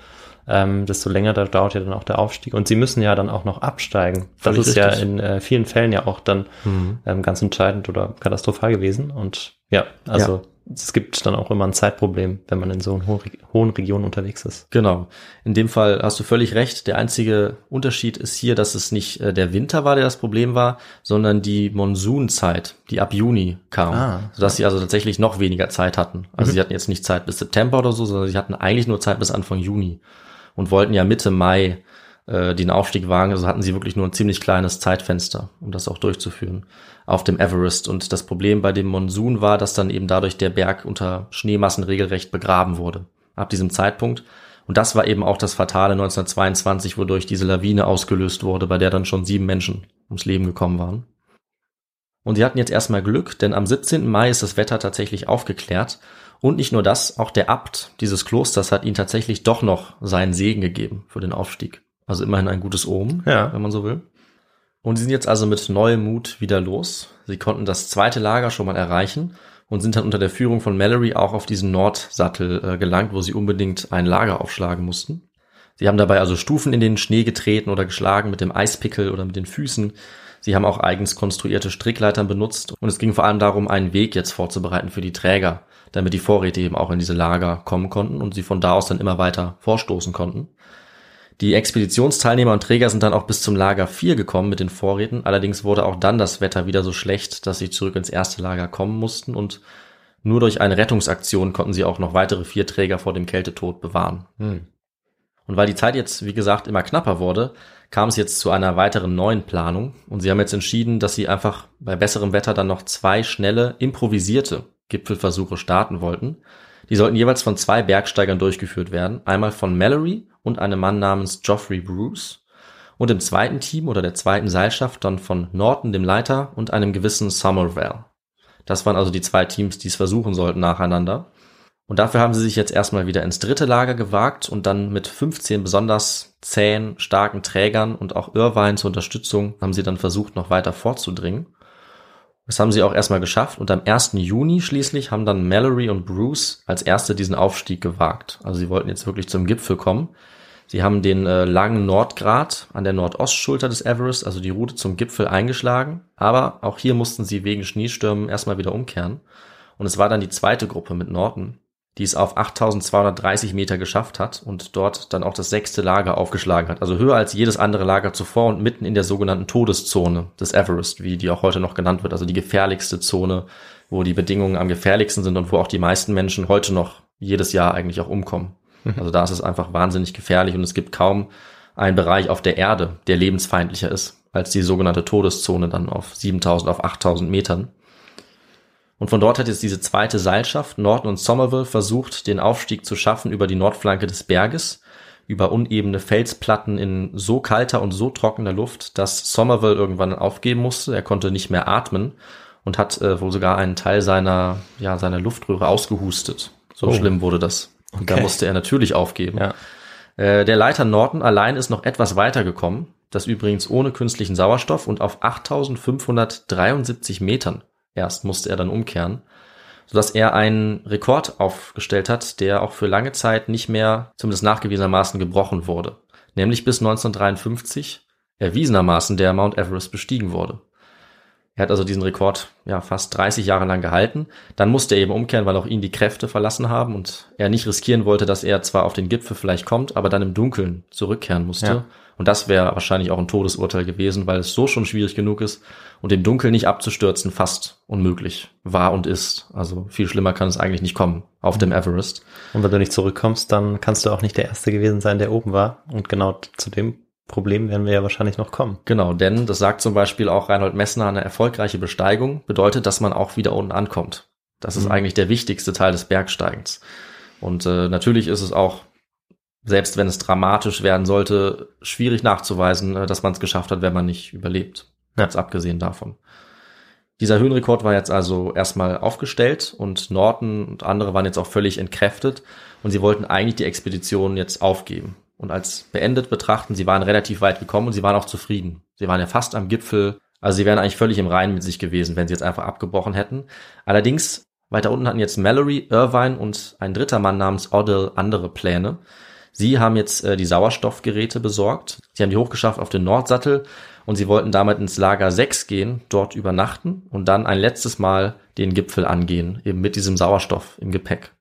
ähm, desto länger da dauert ja dann auch der Aufstieg. Und sie müssen ja dann auch noch absteigen. Das Völlig ist richtig. ja in äh, vielen Fällen ja auch dann mhm. ähm, ganz entscheidend oder katastrophal gewesen. Und ja, also ja es gibt dann auch immer ein Zeitproblem, wenn man in so einer hohen Region unterwegs ist. Genau. In dem Fall hast du völlig recht. Der einzige Unterschied ist hier, dass es nicht äh, der Winter war, der das Problem war, sondern die Monsunzeit, die ab Juni kam. Ah, sodass sie also tatsächlich noch weniger Zeit hatten. Also mhm. sie hatten jetzt nicht Zeit bis September oder so, sondern sie hatten eigentlich nur Zeit bis Anfang Juni und wollten ja Mitte Mai äh, den Aufstieg wagen. Also hatten sie wirklich nur ein ziemlich kleines Zeitfenster, um das auch durchzuführen auf dem Everest. Und das Problem bei dem Monsun war, dass dann eben dadurch der Berg unter Schneemassen regelrecht begraben wurde. Ab diesem Zeitpunkt. Und das war eben auch das Fatale 1922, wodurch diese Lawine ausgelöst wurde, bei der dann schon sieben Menschen ums Leben gekommen waren. Und sie hatten jetzt erstmal Glück, denn am 17. Mai ist das Wetter tatsächlich aufgeklärt. Und nicht nur das, auch der Abt dieses Klosters hat ihnen tatsächlich doch noch seinen Segen gegeben für den Aufstieg. Also immerhin ein gutes Omen, ja. wenn man so will. Und sie sind jetzt also mit neuem Mut wieder los. Sie konnten das zweite Lager schon mal erreichen und sind dann unter der Führung von Mallory auch auf diesen Nordsattel äh, gelangt, wo sie unbedingt ein Lager aufschlagen mussten. Sie haben dabei also Stufen in den Schnee getreten oder geschlagen mit dem Eispickel oder mit den Füßen. Sie haben auch eigens konstruierte Strickleitern benutzt und es ging vor allem darum, einen Weg jetzt vorzubereiten für die Träger, damit die Vorräte eben auch in diese Lager kommen konnten und sie von da aus dann immer weiter vorstoßen konnten. Die Expeditionsteilnehmer und Träger sind dann auch bis zum Lager 4 gekommen mit den Vorräten. Allerdings wurde auch dann das Wetter wieder so schlecht, dass sie zurück ins erste Lager kommen mussten und nur durch eine Rettungsaktion konnten sie auch noch weitere vier Träger vor dem Kältetod bewahren. Hm. Und weil die Zeit jetzt, wie gesagt, immer knapper wurde, kam es jetzt zu einer weiteren neuen Planung. Und sie haben jetzt entschieden, dass sie einfach bei besserem Wetter dann noch zwei schnelle, improvisierte Gipfelversuche starten wollten. Die sollten jeweils von zwei Bergsteigern durchgeführt werden. Einmal von Mallory und einem Mann namens Geoffrey Bruce. Und im zweiten Team oder der zweiten Seilschaft dann von Norton, dem Leiter, und einem gewissen Somerville. Das waren also die zwei Teams, die es versuchen sollten nacheinander. Und dafür haben sie sich jetzt erstmal wieder ins dritte Lager gewagt und dann mit 15 besonders zähen, starken Trägern und auch Irvine zur Unterstützung haben sie dann versucht, noch weiter vorzudringen. Das haben sie auch erstmal geschafft und am 1. Juni schließlich haben dann Mallory und Bruce als erste diesen Aufstieg gewagt. Also sie wollten jetzt wirklich zum Gipfel kommen. Sie haben den äh, langen Nordgrat an der Nordostschulter des Everest, also die Route zum Gipfel eingeschlagen, aber auch hier mussten sie wegen Schneestürmen erstmal wieder umkehren. Und es war dann die zweite Gruppe mit Norton, die es auf 8230 Meter geschafft hat und dort dann auch das sechste Lager aufgeschlagen hat. Also höher als jedes andere Lager zuvor und mitten in der sogenannten Todeszone des Everest, wie die auch heute noch genannt wird. Also die gefährlichste Zone, wo die Bedingungen am gefährlichsten sind und wo auch die meisten Menschen heute noch jedes Jahr eigentlich auch umkommen. Mhm. Also da ist es einfach wahnsinnig gefährlich und es gibt kaum einen Bereich auf der Erde, der lebensfeindlicher ist als die sogenannte Todeszone dann auf 7000, auf 8000 Metern. Und von dort hat jetzt diese zweite Seilschaft, Norton und Somerville, versucht, den Aufstieg zu schaffen über die Nordflanke des Berges, über unebene Felsplatten in so kalter und so trockener Luft, dass Somerville irgendwann aufgeben musste. Er konnte nicht mehr atmen und hat äh, wohl sogar einen Teil seiner, ja, seiner Luftröhre ausgehustet. So oh. schlimm wurde das. Und okay. da musste er natürlich aufgeben. Ja. Äh, der Leiter Norton allein ist noch etwas weiter gekommen. Das übrigens ohne künstlichen Sauerstoff und auf 8573 Metern erst musste er dann umkehren, sodass er einen Rekord aufgestellt hat, der auch für lange Zeit nicht mehr, zumindest nachgewiesenermaßen, gebrochen wurde. Nämlich bis 1953 erwiesenermaßen der Mount Everest bestiegen wurde. Er hat also diesen Rekord ja fast 30 Jahre lang gehalten. Dann musste er eben umkehren, weil auch ihn die Kräfte verlassen haben und er nicht riskieren wollte, dass er zwar auf den Gipfel vielleicht kommt, aber dann im Dunkeln zurückkehren musste. Ja. Und das wäre wahrscheinlich auch ein Todesurteil gewesen, weil es so schon schwierig genug ist und im Dunkeln nicht abzustürzen fast unmöglich war und ist. Also viel schlimmer kann es eigentlich nicht kommen auf dem Everest. Und wenn du nicht zurückkommst, dann kannst du auch nicht der Erste gewesen sein, der oben war. Und genau zu dem Problem werden wir ja wahrscheinlich noch kommen. Genau, denn das sagt zum Beispiel auch Reinhold Messner, eine erfolgreiche Besteigung bedeutet, dass man auch wieder unten ankommt. Das ist mhm. eigentlich der wichtigste Teil des Bergsteigens. Und äh, natürlich ist es auch, selbst wenn es dramatisch werden sollte, schwierig nachzuweisen, äh, dass man es geschafft hat, wenn man nicht überlebt. Ja. Ganz abgesehen davon. Dieser Höhenrekord war jetzt also erstmal aufgestellt und Norton und andere waren jetzt auch völlig entkräftet und sie wollten eigentlich die Expedition jetzt aufgeben und als beendet betrachten. Sie waren relativ weit gekommen und sie waren auch zufrieden. Sie waren ja fast am Gipfel. Also sie wären eigentlich völlig im Reinen mit sich gewesen, wenn sie jetzt einfach abgebrochen hätten. Allerdings, weiter unten hatten jetzt Mallory, Irvine und ein dritter Mann namens Odell andere Pläne. Sie haben jetzt äh, die Sauerstoffgeräte besorgt. Sie haben die hochgeschafft auf den Nordsattel und sie wollten damit ins Lager 6 gehen, dort übernachten und dann ein letztes Mal den Gipfel angehen, eben mit diesem Sauerstoff im Gepäck.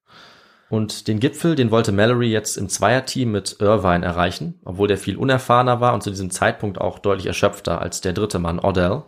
Und den Gipfel, den wollte Mallory jetzt im Zweierteam mit Irvine erreichen, obwohl der viel unerfahrener war und zu diesem Zeitpunkt auch deutlich erschöpfter als der dritte Mann, Odell.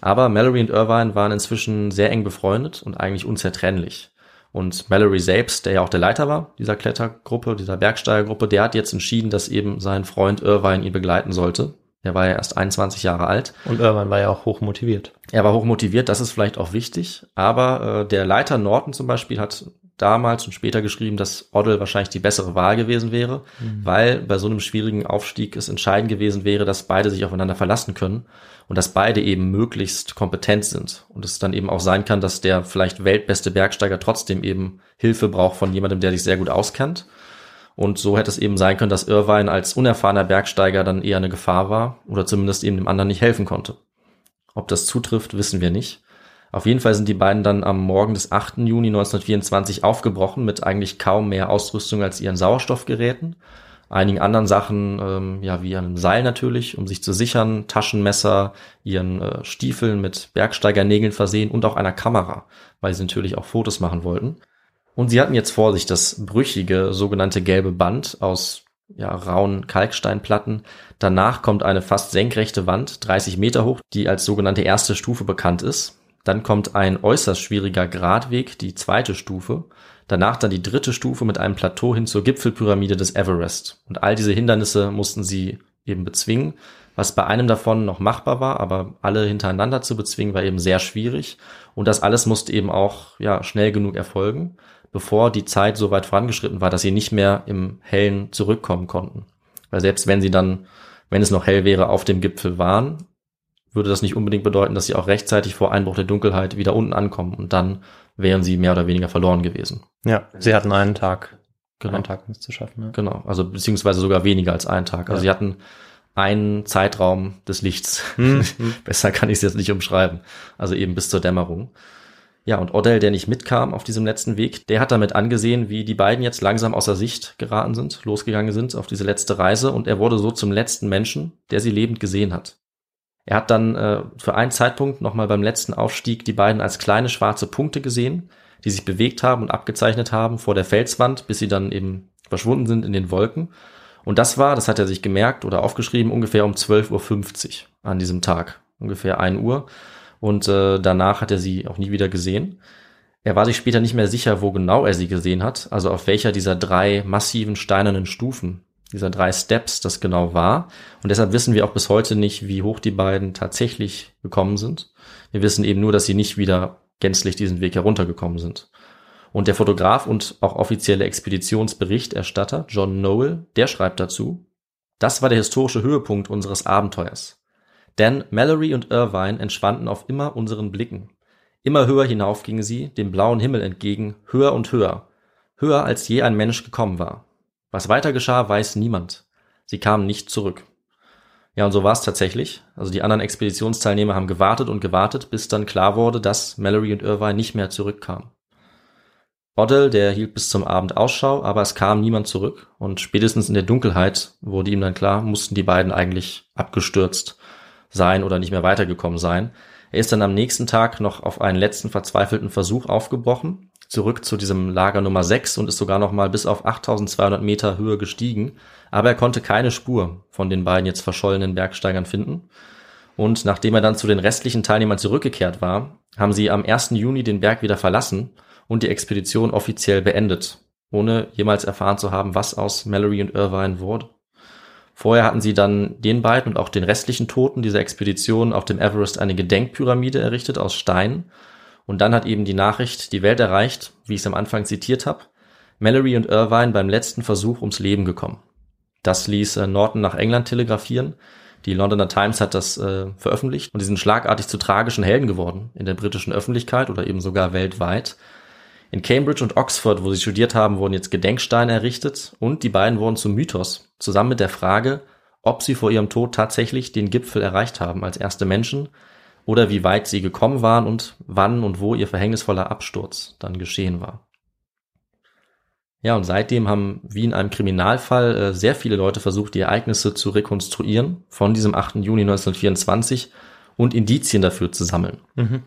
Aber Mallory und Irvine waren inzwischen sehr eng befreundet und eigentlich unzertrennlich. Und Mallory selbst, der ja auch der Leiter war dieser Klettergruppe, dieser Bergsteigergruppe, der hat jetzt entschieden, dass eben sein Freund Irvine ihn begleiten sollte. Er war ja erst 21 Jahre alt. Und Irvine war ja auch hoch motiviert. Er war hoch motiviert, das ist vielleicht auch wichtig. Aber äh, der Leiter Norton zum Beispiel hat damals und später geschrieben, dass Oddle wahrscheinlich die bessere Wahl gewesen wäre, mhm. weil bei so einem schwierigen Aufstieg es entscheidend gewesen wäre, dass beide sich aufeinander verlassen können und dass beide eben möglichst kompetent sind. Und es dann eben auch sein kann, dass der vielleicht weltbeste Bergsteiger trotzdem eben Hilfe braucht von jemandem, der sich sehr gut auskennt. Und so hätte es eben sein können, dass Irvine als unerfahrener Bergsteiger dann eher eine Gefahr war oder zumindest eben dem anderen nicht helfen konnte. Ob das zutrifft, wissen wir nicht. Auf jeden Fall sind die beiden dann am Morgen des 8. Juni 1924 aufgebrochen mit eigentlich kaum mehr Ausrüstung als ihren Sauerstoffgeräten, einigen anderen Sachen, ähm, ja wie einem Seil natürlich, um sich zu sichern, Taschenmesser, ihren äh, Stiefeln mit Bergsteigernägeln versehen und auch einer Kamera, weil sie natürlich auch Fotos machen wollten. Und sie hatten jetzt vor sich das brüchige sogenannte gelbe Band aus ja, rauen Kalksteinplatten. Danach kommt eine fast senkrechte Wand, 30 Meter hoch, die als sogenannte erste Stufe bekannt ist. Dann kommt ein äußerst schwieriger Gradweg, die zweite Stufe. Danach dann die dritte Stufe mit einem Plateau hin zur Gipfelpyramide des Everest. Und all diese Hindernisse mussten sie eben bezwingen, was bei einem davon noch machbar war, aber alle hintereinander zu bezwingen war eben sehr schwierig. Und das alles musste eben auch ja, schnell genug erfolgen bevor die Zeit so weit vorangeschritten war, dass sie nicht mehr im Hellen zurückkommen konnten. Weil selbst wenn sie dann, wenn es noch hell wäre, auf dem Gipfel waren, würde das nicht unbedingt bedeuten, dass sie auch rechtzeitig vor Einbruch der Dunkelheit wieder unten ankommen und dann wären sie mehr oder weniger verloren gewesen. Ja, sie hatten einen Tag. Genau. Einen Tag, es zu schaffen. Ja. Genau, also beziehungsweise sogar weniger als einen Tag. Also Ja. sie hatten einen Zeitraum des Lichts. Hm, *laughs* Besser kann ich es jetzt nicht umschreiben. Also eben bis zur Dämmerung. Ja, und Odell, der nicht mitkam auf diesem letzten Weg, der hat damit angesehen, wie die beiden jetzt langsam außer Sicht geraten sind, losgegangen sind auf diese letzte Reise und er wurde so zum letzten Menschen, der sie lebend gesehen hat. Er hat dann äh, für einen Zeitpunkt nochmal beim letzten Aufstieg die beiden als kleine schwarze Punkte gesehen, die sich bewegt haben und abgezeichnet haben vor der Felswand, bis sie dann eben verschwunden sind in den Wolken. Und das war, das hat er sich gemerkt oder aufgeschrieben, ungefähr um 12.50 Uhr an diesem Tag, ungefähr 1 Uhr und äh, danach hat er sie auch nie wieder gesehen. Er war sich später nicht mehr sicher, wo genau er sie gesehen hat, also auf welcher dieser drei massiven steinernen Stufen, dieser drei Steps das genau war. Und deshalb wissen wir auch bis heute nicht, wie hoch die beiden tatsächlich gekommen sind. Wir wissen eben nur, dass sie nicht wieder gänzlich diesen Weg heruntergekommen sind. Und der Fotograf und auch offizielle Expeditionsberichterstatter John Noel, der schreibt dazu, das war der historische Höhepunkt unseres Abenteuers. Denn Mallory und Irvine entschwanden auf immer unseren Blicken. Immer höher hinauf gingen sie, dem blauen Himmel entgegen, höher und höher, höher als je ein Mensch gekommen war. Was weiter geschah, weiß niemand. Sie kamen nicht zurück. Ja, und so war es tatsächlich. Also die anderen Expeditionsteilnehmer haben gewartet und gewartet, bis dann klar wurde, dass Mallory und Irvine nicht mehr zurückkamen. Odell, der hielt bis zum Abend Ausschau, aber es kam niemand zurück und spätestens in der Dunkelheit wurde ihm dann klar, mussten die beiden eigentlich abgestürzt sein oder nicht mehr weitergekommen sein. Er ist dann am nächsten Tag noch auf einen letzten verzweifelten Versuch aufgebrochen, zurück zu diesem Lager Nummer 6 und ist sogar noch mal bis auf 8200 Meter Höhe gestiegen, aber er konnte keine Spur von den beiden jetzt verschollenen Bergsteigern finden. Und nachdem er dann zu den restlichen Teilnehmern zurückgekehrt war, haben sie am 1. Juni den Berg wieder verlassen und die Expedition offiziell beendet, ohne jemals erfahren zu haben, was aus Mallory und Irvine wurde. Vorher hatten sie dann den beiden und auch den restlichen Toten dieser Expedition auf dem Everest eine Gedenkpyramide errichtet aus Stein. Und dann hat eben die Nachricht die Welt erreicht, wie ich es am Anfang zitiert habe, Mallory und Irvine beim letzten Versuch ums Leben gekommen. Das ließ äh, Norton nach England telegrafieren. Die Londoner Times hat das äh, veröffentlicht und die sind schlagartig zu tragischen Helden geworden in der britischen Öffentlichkeit oder eben sogar weltweit. In Cambridge und Oxford, wo sie studiert haben, wurden jetzt Gedenksteine errichtet und die beiden wurden zum Mythos, zusammen mit der Frage, ob sie vor ihrem Tod tatsächlich den Gipfel erreicht haben als erste Menschen oder wie weit sie gekommen waren und wann und wo ihr verhängnisvoller Absturz dann geschehen war. Ja, und seitdem haben, wie in einem Kriminalfall, äh, sehr viele Leute versucht, die Ereignisse zu rekonstruieren von diesem 8. Juni 1924 und Indizien dafür zu sammeln. Mhm.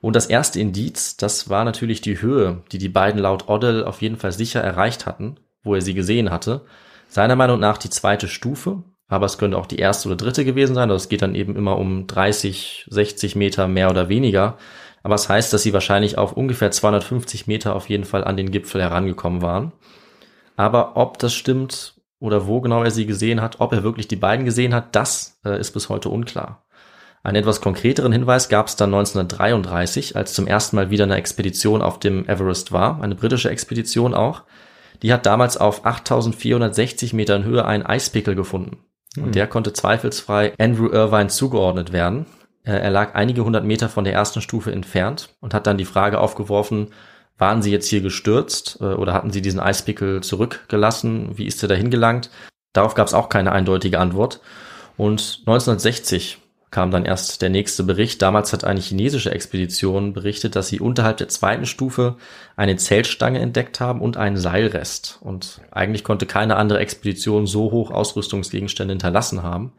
Und das erste Indiz, das war natürlich die Höhe, die die beiden laut Odell auf jeden Fall sicher erreicht hatten, wo er sie gesehen hatte. Seiner Meinung nach die zweite Stufe, aber es könnte auch die erste oder dritte gewesen sein. Das geht dann eben immer um 30, 60 Meter mehr oder weniger. Aber es das heißt, dass sie wahrscheinlich auf ungefähr 250 Meter auf jeden Fall an den Gipfel herangekommen waren. Aber ob das stimmt oder wo genau er sie gesehen hat, ob er wirklich die beiden gesehen hat, das äh, ist bis heute unklar. Einen etwas konkreteren Hinweis gab es dann 1933, als zum ersten Mal wieder eine Expedition auf dem Everest war, eine britische Expedition auch. Die hat damals auf 8460 Metern Höhe einen Eispickel gefunden. Und Mhm. der konnte zweifelsfrei Andrew Irvine zugeordnet werden. Äh, Er lag einige hundert Meter von der ersten Stufe entfernt und hat dann die Frage aufgeworfen, Waren sie jetzt hier gestürzt äh, oder hatten sie diesen Eispickel zurückgelassen? Wie ist er dahin gelangt? Darauf gab es auch keine eindeutige Antwort. Und 1960 kam dann erst der nächste Bericht. Damals hat eine chinesische Expedition berichtet, dass sie unterhalb der zweiten Stufe eine Zeltstange entdeckt haben und einen Seilrest. Und eigentlich konnte keine andere Expedition so hoch Ausrüstungsgegenstände hinterlassen haben.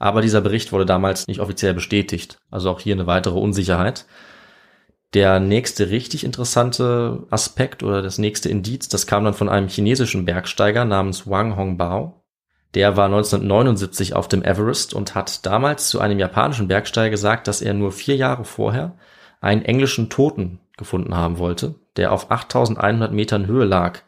Aber dieser Bericht wurde damals nicht offiziell bestätigt. Also auch hier eine weitere Unsicherheit. Der nächste richtig interessante Aspekt oder das nächste Indiz, das kam dann von einem chinesischen Bergsteiger namens Wang Hongbao. Der war 1979 auf dem Everest und hat damals zu einem japanischen Bergsteiger gesagt, dass er nur vier Jahre vorher einen englischen Toten gefunden haben wollte, der auf 8100 Metern Höhe lag,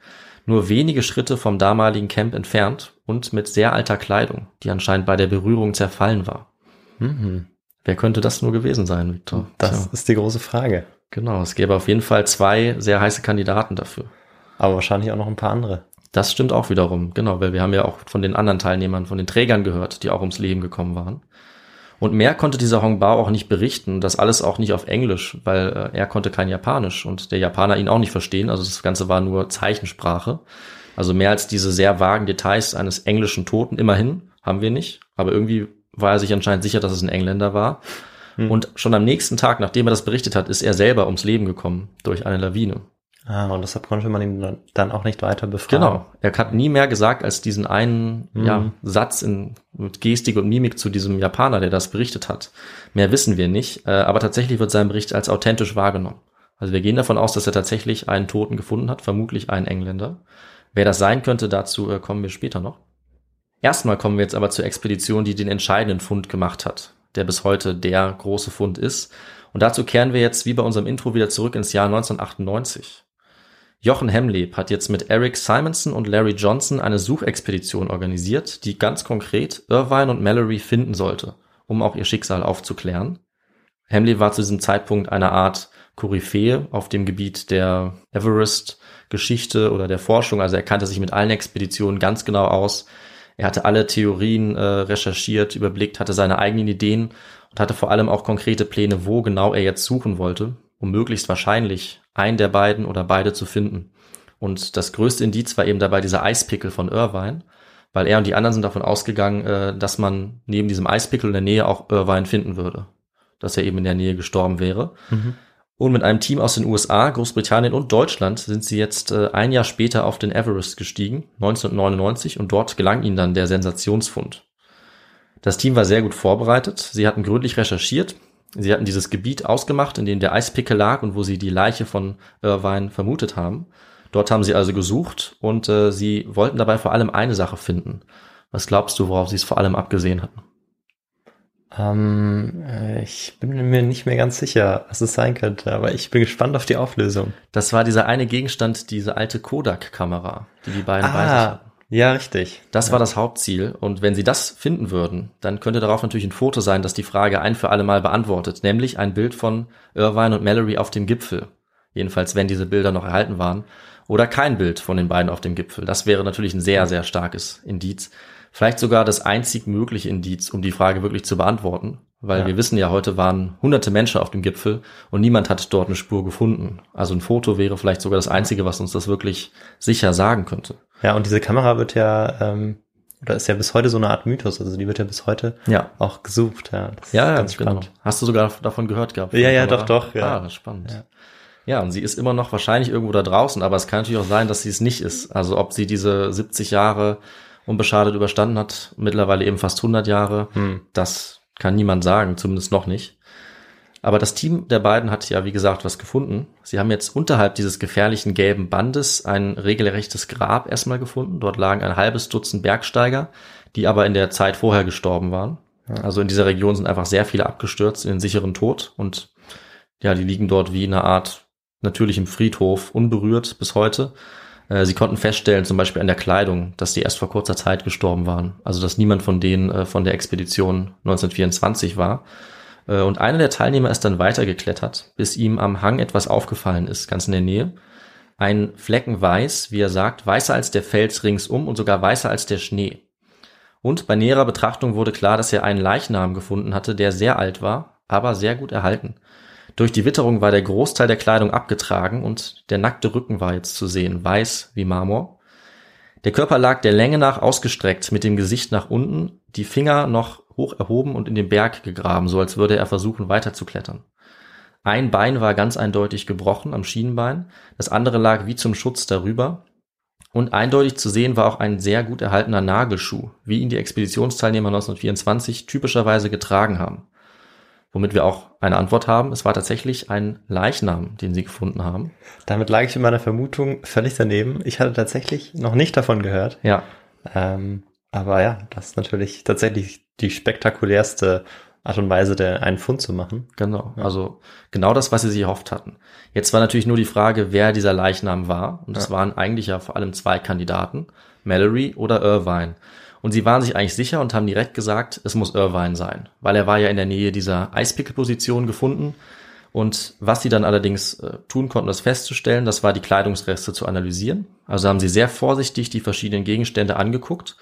nur wenige Schritte vom damaligen Camp entfernt und mit sehr alter Kleidung, die anscheinend bei der Berührung zerfallen war. Mhm. Wer könnte das nur gewesen sein, Victor? Das Tja. ist die große Frage. Genau, es gäbe auf jeden Fall zwei sehr heiße Kandidaten dafür. Aber wahrscheinlich auch noch ein paar andere. Das stimmt auch wiederum, genau, weil wir haben ja auch von den anderen Teilnehmern, von den Trägern gehört, die auch ums Leben gekommen waren. Und mehr konnte dieser Hong Bao auch nicht berichten, das alles auch nicht auf Englisch, weil äh, er konnte kein Japanisch und der Japaner ihn auch nicht verstehen, also das Ganze war nur Zeichensprache. Also mehr als diese sehr vagen Details eines englischen Toten, immerhin, haben wir nicht, aber irgendwie war er sich anscheinend sicher, dass es ein Engländer war. Hm. Und schon am nächsten Tag, nachdem er das berichtet hat, ist er selber ums Leben gekommen durch eine Lawine. Ah, und deshalb konnte man ihn dann auch nicht weiter befragen. Genau. Er hat nie mehr gesagt als diesen einen mhm. ja, Satz in, mit Gestik und Mimik zu diesem Japaner, der das berichtet hat. Mehr wissen wir nicht, äh, aber tatsächlich wird sein Bericht als authentisch wahrgenommen. Also wir gehen davon aus, dass er tatsächlich einen Toten gefunden hat, vermutlich einen Engländer. Wer das sein könnte, dazu äh, kommen wir später noch. Erstmal kommen wir jetzt aber zur Expedition, die den entscheidenden Fund gemacht hat, der bis heute der große Fund ist. Und dazu kehren wir jetzt wie bei unserem Intro wieder zurück ins Jahr 1998. Jochen Hemleb hat jetzt mit Eric Simonson und Larry Johnson eine Suchexpedition organisiert, die ganz konkret Irvine und Mallory finden sollte, um auch ihr Schicksal aufzuklären. Hemleb war zu diesem Zeitpunkt eine Art Koryphäe auf dem Gebiet der Everest-Geschichte oder der Forschung. Also er kannte sich mit allen Expeditionen ganz genau aus. Er hatte alle Theorien äh, recherchiert, überblickt, hatte seine eigenen Ideen und hatte vor allem auch konkrete Pläne, wo genau er jetzt suchen wollte, um möglichst wahrscheinlich einen der beiden oder beide zu finden. Und das größte Indiz war eben dabei dieser Eispickel von Irvine, weil er und die anderen sind davon ausgegangen, äh, dass man neben diesem Eispickel in der Nähe auch Irvine finden würde, dass er eben in der Nähe gestorben wäre. Mhm. Und mit einem Team aus den USA, Großbritannien und Deutschland sind sie jetzt äh, ein Jahr später auf den Everest gestiegen, 1999, und dort gelang ihnen dann der Sensationsfund. Das Team war sehr gut vorbereitet. Sie hatten gründlich recherchiert, Sie hatten dieses Gebiet ausgemacht, in dem der Eispickel lag und wo sie die Leiche von Irvine vermutet haben. Dort haben sie also gesucht und äh, sie wollten dabei vor allem eine Sache finden. Was glaubst du, worauf sie es vor allem abgesehen hatten? Ähm, äh, ich bin mir nicht mehr ganz sicher, was es sein könnte, aber ich bin gespannt auf die Auflösung. Das war dieser eine Gegenstand, diese alte Kodak-Kamera, die die beiden ah, bei sich hatten. Ja, richtig. Das ja. war das Hauptziel. Und wenn sie das finden würden, dann könnte darauf natürlich ein Foto sein, das die Frage ein für alle Mal beantwortet, nämlich ein Bild von Irvine und Mallory auf dem Gipfel. Jedenfalls, wenn diese Bilder noch erhalten waren. Oder kein Bild von den beiden auf dem Gipfel. Das wäre natürlich ein sehr, sehr starkes Indiz. Vielleicht sogar das einzig mögliche Indiz, um die Frage wirklich zu beantworten. Weil ja. wir wissen ja, heute waren hunderte Menschen auf dem Gipfel und niemand hat dort eine Spur gefunden. Also ein Foto wäre vielleicht sogar das Einzige, was uns das wirklich sicher sagen könnte. Ja, und diese Kamera wird ja, ähm, oder ist ja bis heute so eine Art Mythos, also die wird ja bis heute ja. auch gesucht. Ja, ja, ganz genau. spannend. Hast du sogar davon gehört gehabt? Ja, ja, doch, doch. Ja. Ah, spannend. Ja. Ja, und sie ist immer noch wahrscheinlich irgendwo da draußen, aber es kann natürlich auch sein, dass sie es nicht ist. Also ob sie diese 70 Jahre unbeschadet überstanden hat, mittlerweile eben fast 100 Jahre, hm. das kann niemand sagen, zumindest noch nicht. Aber das Team der beiden hat ja, wie gesagt, was gefunden. Sie haben jetzt unterhalb dieses gefährlichen gelben Bandes ein regelrechtes Grab erstmal gefunden. Dort lagen ein halbes Dutzend Bergsteiger, die aber in der Zeit vorher gestorben waren. Also in dieser Region sind einfach sehr viele abgestürzt in den sicheren Tod und ja, die liegen dort wie in einer Art natürlichem Friedhof, unberührt bis heute. Äh, sie konnten feststellen, zum Beispiel an der Kleidung, dass die erst vor kurzer Zeit gestorben waren. Also dass niemand von denen äh, von der Expedition 1924 war. Äh, und einer der Teilnehmer ist dann weitergeklettert, bis ihm am Hang etwas aufgefallen ist, ganz in der Nähe. Ein Flecken weiß, wie er sagt, weißer als der Fels ringsum und sogar weißer als der Schnee. Und bei näherer Betrachtung wurde klar, dass er einen Leichnam gefunden hatte, der sehr alt war, aber sehr gut erhalten. Durch die Witterung war der Großteil der Kleidung abgetragen und der nackte Rücken war jetzt zu sehen, weiß wie Marmor. Der Körper lag der Länge nach ausgestreckt, mit dem Gesicht nach unten, die Finger noch hoch erhoben und in den Berg gegraben, so als würde er versuchen weiterzuklettern. Ein Bein war ganz eindeutig gebrochen am Schienenbein, das andere lag wie zum Schutz darüber. Und eindeutig zu sehen war auch ein sehr gut erhaltener Nagelschuh, wie ihn die Expeditionsteilnehmer 1924 typischerweise getragen haben womit wir auch eine Antwort haben. Es war tatsächlich ein Leichnam, den sie gefunden haben. Damit lag ich in meiner Vermutung völlig daneben. Ich hatte tatsächlich noch nicht davon gehört. Ja. Ähm, aber ja, das ist natürlich tatsächlich die spektakulärste Art und Weise, der einen Fund zu machen. Genau. Ja. Also genau das, was sie sich erhofft hatten. Jetzt war natürlich nur die Frage, wer dieser Leichnam war. Und das ja. waren eigentlich ja vor allem zwei Kandidaten, Mallory oder Irvine. Und sie waren sich eigentlich sicher und haben direkt gesagt, es muss Irvine sein, weil er war ja in der Nähe dieser Eispickel-Position gefunden. Und was sie dann allerdings äh, tun konnten, das festzustellen, das war die Kleidungsreste zu analysieren. Also haben sie sehr vorsichtig die verschiedenen Gegenstände angeguckt.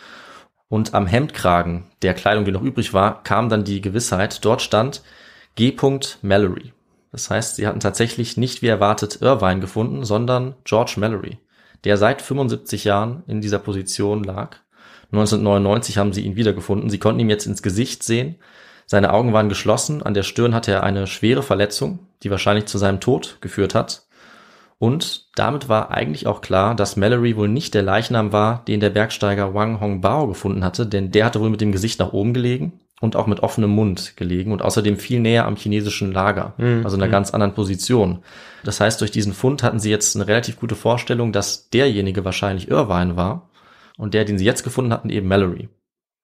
Und am Hemdkragen der Kleidung, die noch übrig war, kam dann die Gewissheit, dort stand G. Mallory. Das heißt, sie hatten tatsächlich nicht wie erwartet Irvine gefunden, sondern George Mallory, der seit 75 Jahren in dieser Position lag 1999 haben sie ihn wiedergefunden. Sie konnten ihm jetzt ins Gesicht sehen. Seine Augen waren geschlossen. An der Stirn hatte er eine schwere Verletzung, die wahrscheinlich zu seinem Tod geführt hat. Und damit war eigentlich auch klar, dass Mallory wohl nicht der Leichnam war, den der Bergsteiger Wang Hongbao gefunden hatte, denn der hatte wohl mit dem Gesicht nach oben gelegen und auch mit offenem Mund gelegen und außerdem viel näher am chinesischen Lager, mhm. also in einer mhm. ganz anderen Position. Das heißt, durch diesen Fund hatten sie jetzt eine relativ gute Vorstellung, dass derjenige wahrscheinlich Irvine war und der, den sie jetzt gefunden hatten, eben Mallory.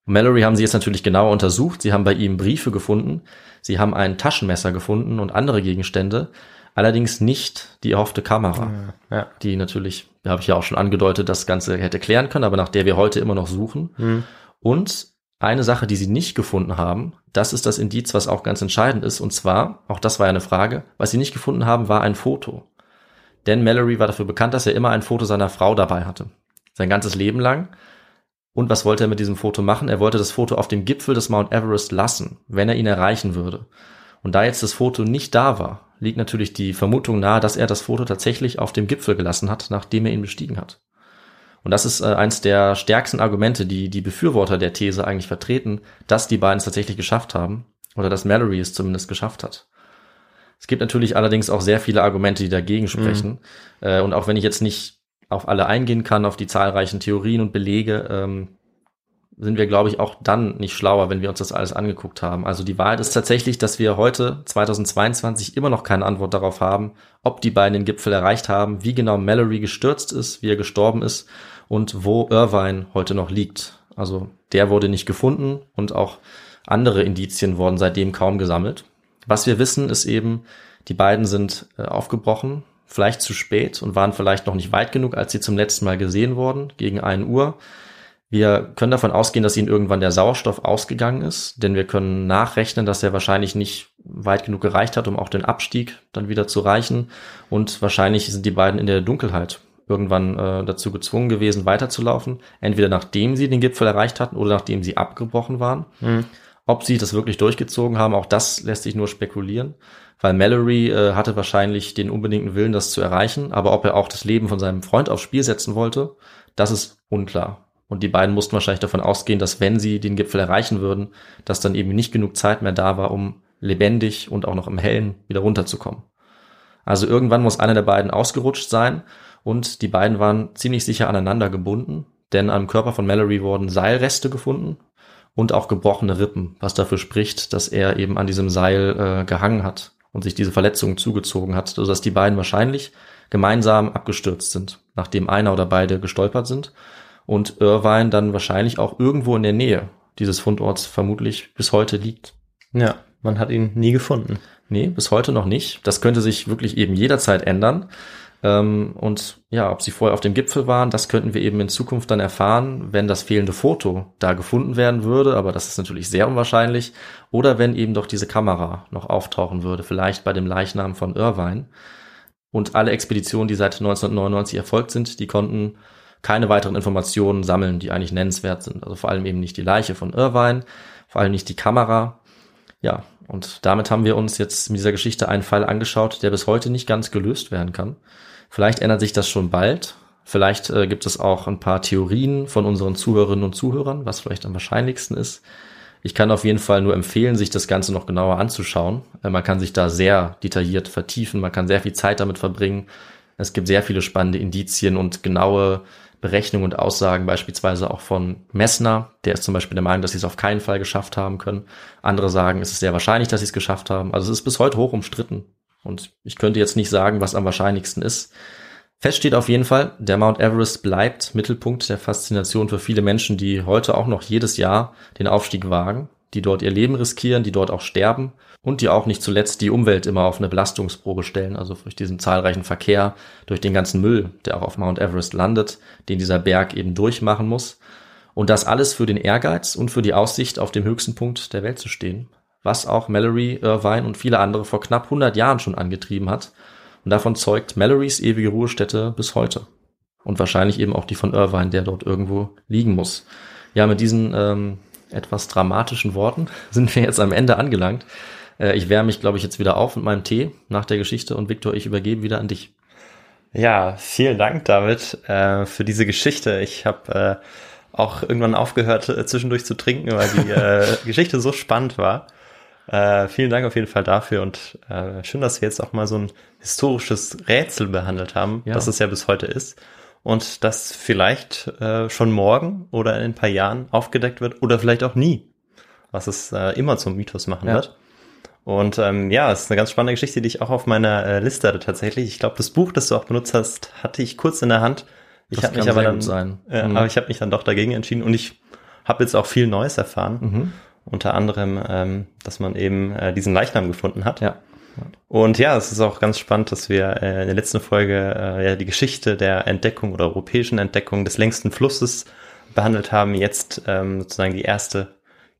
Und Mallory haben sie jetzt natürlich genauer untersucht. Sie haben bei ihm Briefe gefunden. Sie haben ein Taschenmesser gefunden und andere Gegenstände. Allerdings nicht die erhoffte Kamera, ja, ja. die natürlich, da habe ich ja auch schon angedeutet, das Ganze hätte klären können, aber nach der wir heute immer noch suchen. Mhm. Und eine Sache, die sie nicht gefunden haben, das ist das Indiz, was auch ganz entscheidend ist. Und zwar, auch das war ja eine Frage, was sie nicht gefunden haben, war ein Foto. Denn Mallory war dafür bekannt, dass er immer ein Foto seiner Frau dabei hatte sein ganzes Leben lang. Und was wollte er mit diesem Foto machen? Er wollte das Foto auf dem Gipfel des Mount Everest lassen, wenn er ihn erreichen würde. Und da jetzt das Foto nicht da war, liegt natürlich die Vermutung nahe, dass er das Foto tatsächlich auf dem Gipfel gelassen hat, nachdem er ihn bestiegen hat. Und das ist äh, eins der stärksten Argumente, die die Befürworter der These eigentlich vertreten, dass die beiden es tatsächlich geschafft haben oder dass Mallory es zumindest geschafft hat. Es gibt natürlich allerdings auch sehr viele Argumente, die dagegen sprechen. Mhm. Äh, und auch wenn ich jetzt nicht auf alle eingehen kann, auf die zahlreichen Theorien und Belege, ähm, sind wir, glaube ich, auch dann nicht schlauer, wenn wir uns das alles angeguckt haben. Also die Wahrheit ist tatsächlich, dass wir heute, 2022, immer noch keine Antwort darauf haben, ob die beiden den Gipfel erreicht haben, wie genau Mallory gestürzt ist, wie er gestorben ist und wo Irvine heute noch liegt. Also der wurde nicht gefunden und auch andere Indizien wurden seitdem kaum gesammelt. Was wir wissen, ist eben, die beiden sind äh, aufgebrochen, vielleicht zu spät und waren vielleicht noch nicht weit genug, als sie zum letzten Mal gesehen wurden, gegen 1 Uhr. Wir können davon ausgehen, dass ihnen irgendwann der Sauerstoff ausgegangen ist, denn wir können nachrechnen, dass er wahrscheinlich nicht weit genug gereicht hat, um auch den Abstieg dann wieder zu reichen. Und wahrscheinlich sind die beiden in der Dunkelheit irgendwann äh, dazu gezwungen gewesen, weiterzulaufen. Entweder nachdem sie den Gipfel erreicht hatten oder nachdem sie abgebrochen waren. Mhm. Ob sie das wirklich durchgezogen haben, auch das lässt sich nur spekulieren weil Mallory äh, hatte wahrscheinlich den unbedingten Willen, das zu erreichen, aber ob er auch das Leben von seinem Freund aufs Spiel setzen wollte, das ist unklar. Und die beiden mussten wahrscheinlich davon ausgehen, dass wenn sie den Gipfel erreichen würden, dass dann eben nicht genug Zeit mehr da war, um lebendig und auch noch im Hellen wieder runterzukommen. Also irgendwann muss einer der beiden ausgerutscht sein und die beiden waren ziemlich sicher aneinander gebunden, denn am Körper von Mallory wurden Seilreste gefunden und auch gebrochene Rippen, was dafür spricht, dass er eben an diesem Seil äh, gehangen hat und sich diese Verletzung zugezogen hat, sodass die beiden wahrscheinlich gemeinsam abgestürzt sind, nachdem einer oder beide gestolpert sind und Irvine dann wahrscheinlich auch irgendwo in der Nähe dieses Fundorts vermutlich bis heute liegt. Ja, man hat ihn nie gefunden. Nee, bis heute noch nicht. Das könnte sich wirklich eben jederzeit ändern. Ähm, und ja, ob sie vorher auf dem Gipfel waren, das könnten wir eben in Zukunft dann erfahren, wenn das fehlende Foto da gefunden werden würde, aber das ist natürlich sehr unwahrscheinlich, oder wenn eben doch diese Kamera noch auftauchen würde, vielleicht bei dem Leichnam von Irvine. Und alle Expeditionen, die seit 1999 erfolgt sind, die konnten keine weiteren Informationen sammeln, die eigentlich nennenswert sind. Also vor allem eben nicht die Leiche von Irvine, vor allem nicht die Kamera. Ja, und damit haben wir uns jetzt mit dieser Geschichte einen Fall angeschaut, der bis heute nicht ganz gelöst werden kann. Vielleicht ändert sich das schon bald. Vielleicht äh, gibt es auch ein paar Theorien von unseren Zuhörerinnen und Zuhörern, was vielleicht am wahrscheinlichsten ist. Ich kann auf jeden Fall nur empfehlen, sich das Ganze noch genauer anzuschauen. Äh, man kann sich da sehr detailliert vertiefen, man kann sehr viel Zeit damit verbringen. Es gibt sehr viele spannende Indizien und genaue Berechnungen und Aussagen, beispielsweise auch von Messner. Der ist zum Beispiel der Meinung, dass sie es auf keinen Fall geschafft haben können. Andere sagen, es ist sehr wahrscheinlich, dass sie es geschafft haben. Also es ist bis heute hoch umstritten. Und ich könnte jetzt nicht sagen, was am wahrscheinlichsten ist. Fest steht auf jeden Fall, der Mount Everest bleibt Mittelpunkt der Faszination für viele Menschen, die heute auch noch jedes Jahr den Aufstieg wagen, die dort ihr Leben riskieren, die dort auch sterben und die auch nicht zuletzt die Umwelt immer auf eine Belastungsprobe stellen, also durch diesen zahlreichen Verkehr, durch den ganzen Müll, der auch auf Mount Everest landet, den dieser Berg eben durchmachen muss. Und das alles für den Ehrgeiz und für die Aussicht, auf dem höchsten Punkt der Welt zu stehen, was auch Mallory Irvine und viele andere vor knapp 100 Jahren schon angetrieben hat und davon zeugt Mallorys ewige Ruhestätte bis heute. Und wahrscheinlich eben auch die von Irvine, der dort irgendwo liegen muss. Ja, mit diesen ähm, etwas dramatischen Worten *laughs* sind wir jetzt am Ende angelangt. Äh, ich wärme mich, glaube ich, jetzt wieder auf mit meinem Tee nach der Geschichte und Viktor, ich übergebe wieder an dich. Ja, vielen Dank, David, äh, für diese Geschichte. Ich habe äh, auch irgendwann aufgehört, äh, zwischendurch zu trinken, weil die äh, *laughs* Geschichte so spannend war. Äh, vielen Dank auf jeden Fall dafür und äh, schön, dass wir jetzt auch mal so ein historisches Rätsel behandelt haben, ja. das es ja bis heute ist und das vielleicht äh, schon morgen oder in ein paar Jahren aufgedeckt wird oder vielleicht auch nie, was es äh, immer zum Mythos machen ja. wird. Und ähm, ja, es ist eine ganz spannende Geschichte, die ich auch auf meiner äh, Liste hatte tatsächlich. Ich glaube, das Buch, das du auch benutzt hast, hatte ich kurz in der Hand. Ich habe mich aber dann, mhm. aber ich habe mich dann doch dagegen entschieden und ich habe jetzt auch viel Neues erfahren. Mhm. Unter anderem, ähm, dass man eben äh, diesen Leichnam gefunden hat. Ja. Und ja, es ist auch ganz spannend, dass wir äh, in der letzten Folge äh, ja die Geschichte der Entdeckung oder europäischen Entdeckung des längsten Flusses behandelt haben. Jetzt ähm, sozusagen die erste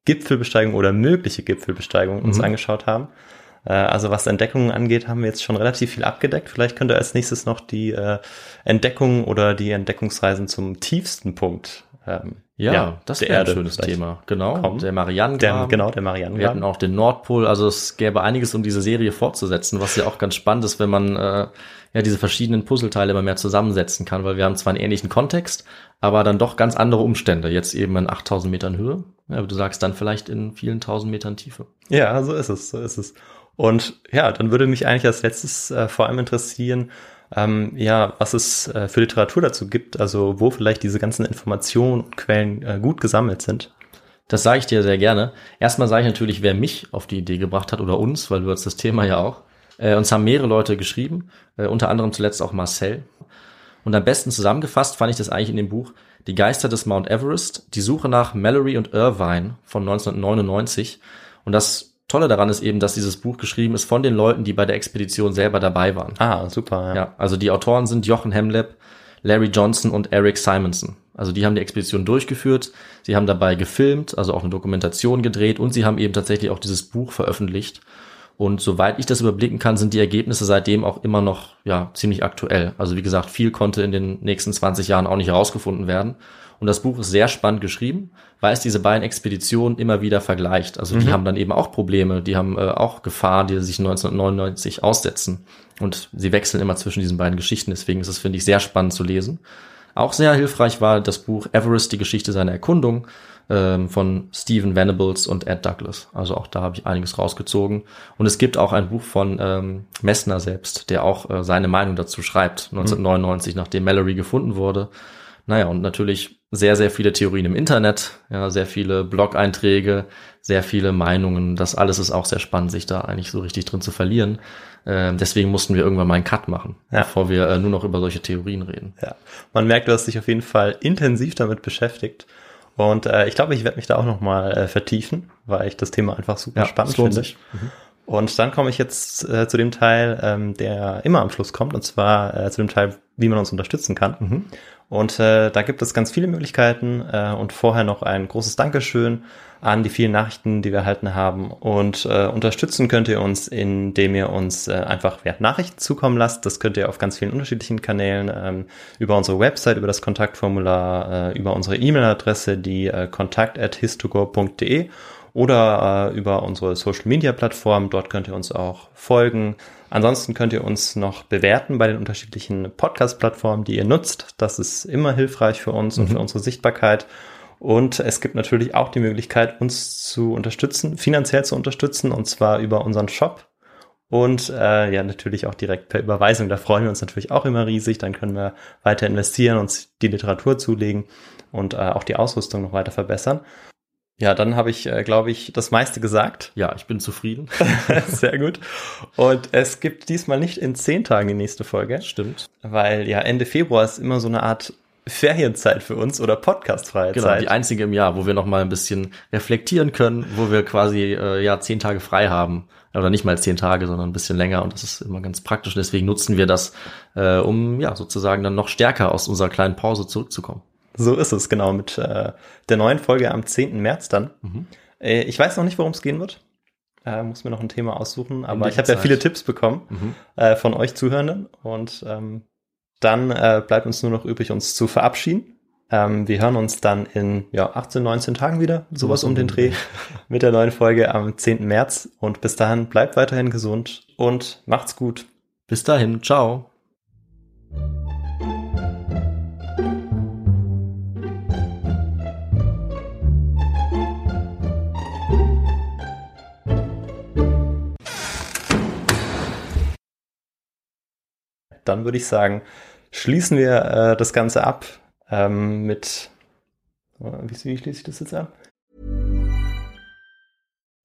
Gipfelbesteigung oder mögliche Gipfelbesteigung uns mhm. angeschaut haben. Äh, also was Entdeckungen angeht, haben wir jetzt schon relativ viel abgedeckt. Vielleicht könnte als nächstes noch die äh, Entdeckung oder die Entdeckungsreisen zum tiefsten Punkt ähm, ja, ja, das wäre ein schönes Thema. Genau, kommen. der Marianengraben. genau, der Marianengraben. Wir hatten auch den Nordpol. Also es gäbe einiges, um diese Serie fortzusetzen, was ja auch ganz spannend ist, wenn man äh, ja diese verschiedenen Puzzleteile immer mehr zusammensetzen kann, weil wir haben zwar einen ähnlichen Kontext, aber dann doch ganz andere Umstände. Jetzt eben in 8000 Metern Höhe, ja, aber du sagst dann vielleicht in vielen tausend Metern Tiefe. Ja, so ist es, so ist es. Und ja, dann würde mich eigentlich als letztes äh, vor allem interessieren, ähm, ja, was es äh, für Literatur dazu gibt, also wo vielleicht diese ganzen Informationen und Quellen äh, gut gesammelt sind. Das sage ich dir sehr gerne. Erstmal sage ich natürlich, wer mich auf die Idee gebracht hat oder uns, weil du hast das Thema ja auch. Äh, uns haben mehrere Leute geschrieben, äh, unter anderem zuletzt auch Marcel. Und am besten zusammengefasst fand ich das eigentlich in dem Buch Die Geister des Mount Everest, die Suche nach Mallory und Irvine von 1999. Und das Tolle daran ist eben, dass dieses Buch geschrieben ist von den Leuten, die bei der Expedition selber dabei waren. Ah, super. Ja, ja also die Autoren sind Jochen Hemleb, Larry Johnson und Eric Simonson. Also die haben die Expedition durchgeführt, sie haben dabei gefilmt, also auch eine Dokumentation gedreht und sie haben eben tatsächlich auch dieses Buch veröffentlicht. Und soweit ich das überblicken kann, sind die Ergebnisse seitdem auch immer noch ja ziemlich aktuell. Also wie gesagt, viel konnte in den nächsten 20 Jahren auch nicht herausgefunden werden. Und das Buch ist sehr spannend geschrieben, weil es diese beiden Expeditionen immer wieder vergleicht. Also die mhm. haben dann eben auch Probleme, die haben äh, auch Gefahr, die sich 1999 aussetzen. Und sie wechseln immer zwischen diesen beiden Geschichten. Deswegen ist es, finde ich, sehr spannend zu lesen. Auch sehr hilfreich war das Buch Everest, die Geschichte seiner Erkundung ähm, von Stephen Venables und Ed Douglas. Also auch da habe ich einiges rausgezogen. Und es gibt auch ein Buch von ähm, Messner selbst, der auch äh, seine Meinung dazu schreibt, 1999, mhm. nachdem Mallory gefunden wurde. Naja, und natürlich sehr, sehr viele Theorien im Internet, ja, sehr viele Blog-Einträge, sehr viele Meinungen. Das alles ist auch sehr spannend, sich da eigentlich so richtig drin zu verlieren. Äh, deswegen mussten wir irgendwann mal einen Cut machen, ja. bevor wir äh, nur noch über solche Theorien reden. Ja, man merkt, du hast dich auf jeden Fall intensiv damit beschäftigt. Und äh, ich glaube, ich werde mich da auch noch mal äh, vertiefen, weil ich das Thema einfach super ja, spannend finde. Mhm. Und dann komme ich jetzt äh, zu dem Teil, ähm, der immer am Schluss kommt, und zwar äh, zu dem Teil, wie man uns unterstützen kann. Mhm. Und äh, da gibt es ganz viele Möglichkeiten äh, und vorher noch ein großes Dankeschön an die vielen Nachrichten, die wir erhalten haben. Und äh, unterstützen könnt ihr uns, indem ihr uns äh, einfach ja, Nachrichten zukommen lasst. Das könnt ihr auf ganz vielen unterschiedlichen Kanälen, ähm, über unsere Website, über das Kontaktformular, äh, über unsere E-Mail-Adresse, die äh, kontakt.histogo.de oder äh, über unsere Social Media Plattform. Dort könnt ihr uns auch folgen. Ansonsten könnt ihr uns noch bewerten bei den unterschiedlichen Podcast-Plattformen, die ihr nutzt. Das ist immer hilfreich für uns mhm. und für unsere Sichtbarkeit. Und es gibt natürlich auch die Möglichkeit, uns zu unterstützen, finanziell zu unterstützen, und zwar über unseren Shop. Und äh, ja, natürlich auch direkt per Überweisung. Da freuen wir uns natürlich auch immer riesig. Dann können wir weiter investieren, uns die Literatur zulegen und äh, auch die Ausrüstung noch weiter verbessern. Ja, dann habe ich, äh, glaube ich, das meiste gesagt. *laughs* Ja, ich bin zufrieden. *laughs* Sehr gut. Und es gibt diesmal nicht in zehn Tagen die nächste Folge. Stimmt. Weil ja Ende Februar ist immer so eine Art Ferienzeit für uns oder podcastfreie genau, Zeit. die einzige im Jahr, wo wir noch mal ein bisschen reflektieren können, wo wir quasi äh, ja zehn Tage frei haben oder nicht mal zehn Tage, sondern ein bisschen länger und das ist immer ganz praktisch. Und deswegen nutzen wir das, äh, um ja sozusagen dann noch stärker aus unserer kleinen Pause zurückzukommen. So ist es genau mit äh, der neuen Folge am 10. März dann. Mhm. Äh, ich weiß noch nicht, worum es gehen wird. Äh, muss mir noch ein Thema aussuchen, aber ich habe ja viele Tipps bekommen mhm. äh, von euch Zuhörenden und ähm, dann äh, bleibt uns nur noch übrig, uns zu verabschieden. Ähm, wir hören uns dann in ja, 18, 19 Tagen wieder, sowas um den Dreh, *laughs* mit der neuen Folge am 10. März. Und bis dahin bleibt weiterhin gesund und macht's gut. Bis dahin, ciao. Dann würde ich sagen, schließen wir äh, das Ganze ab ähm, mit, wie, wie schließe ich das jetzt ab?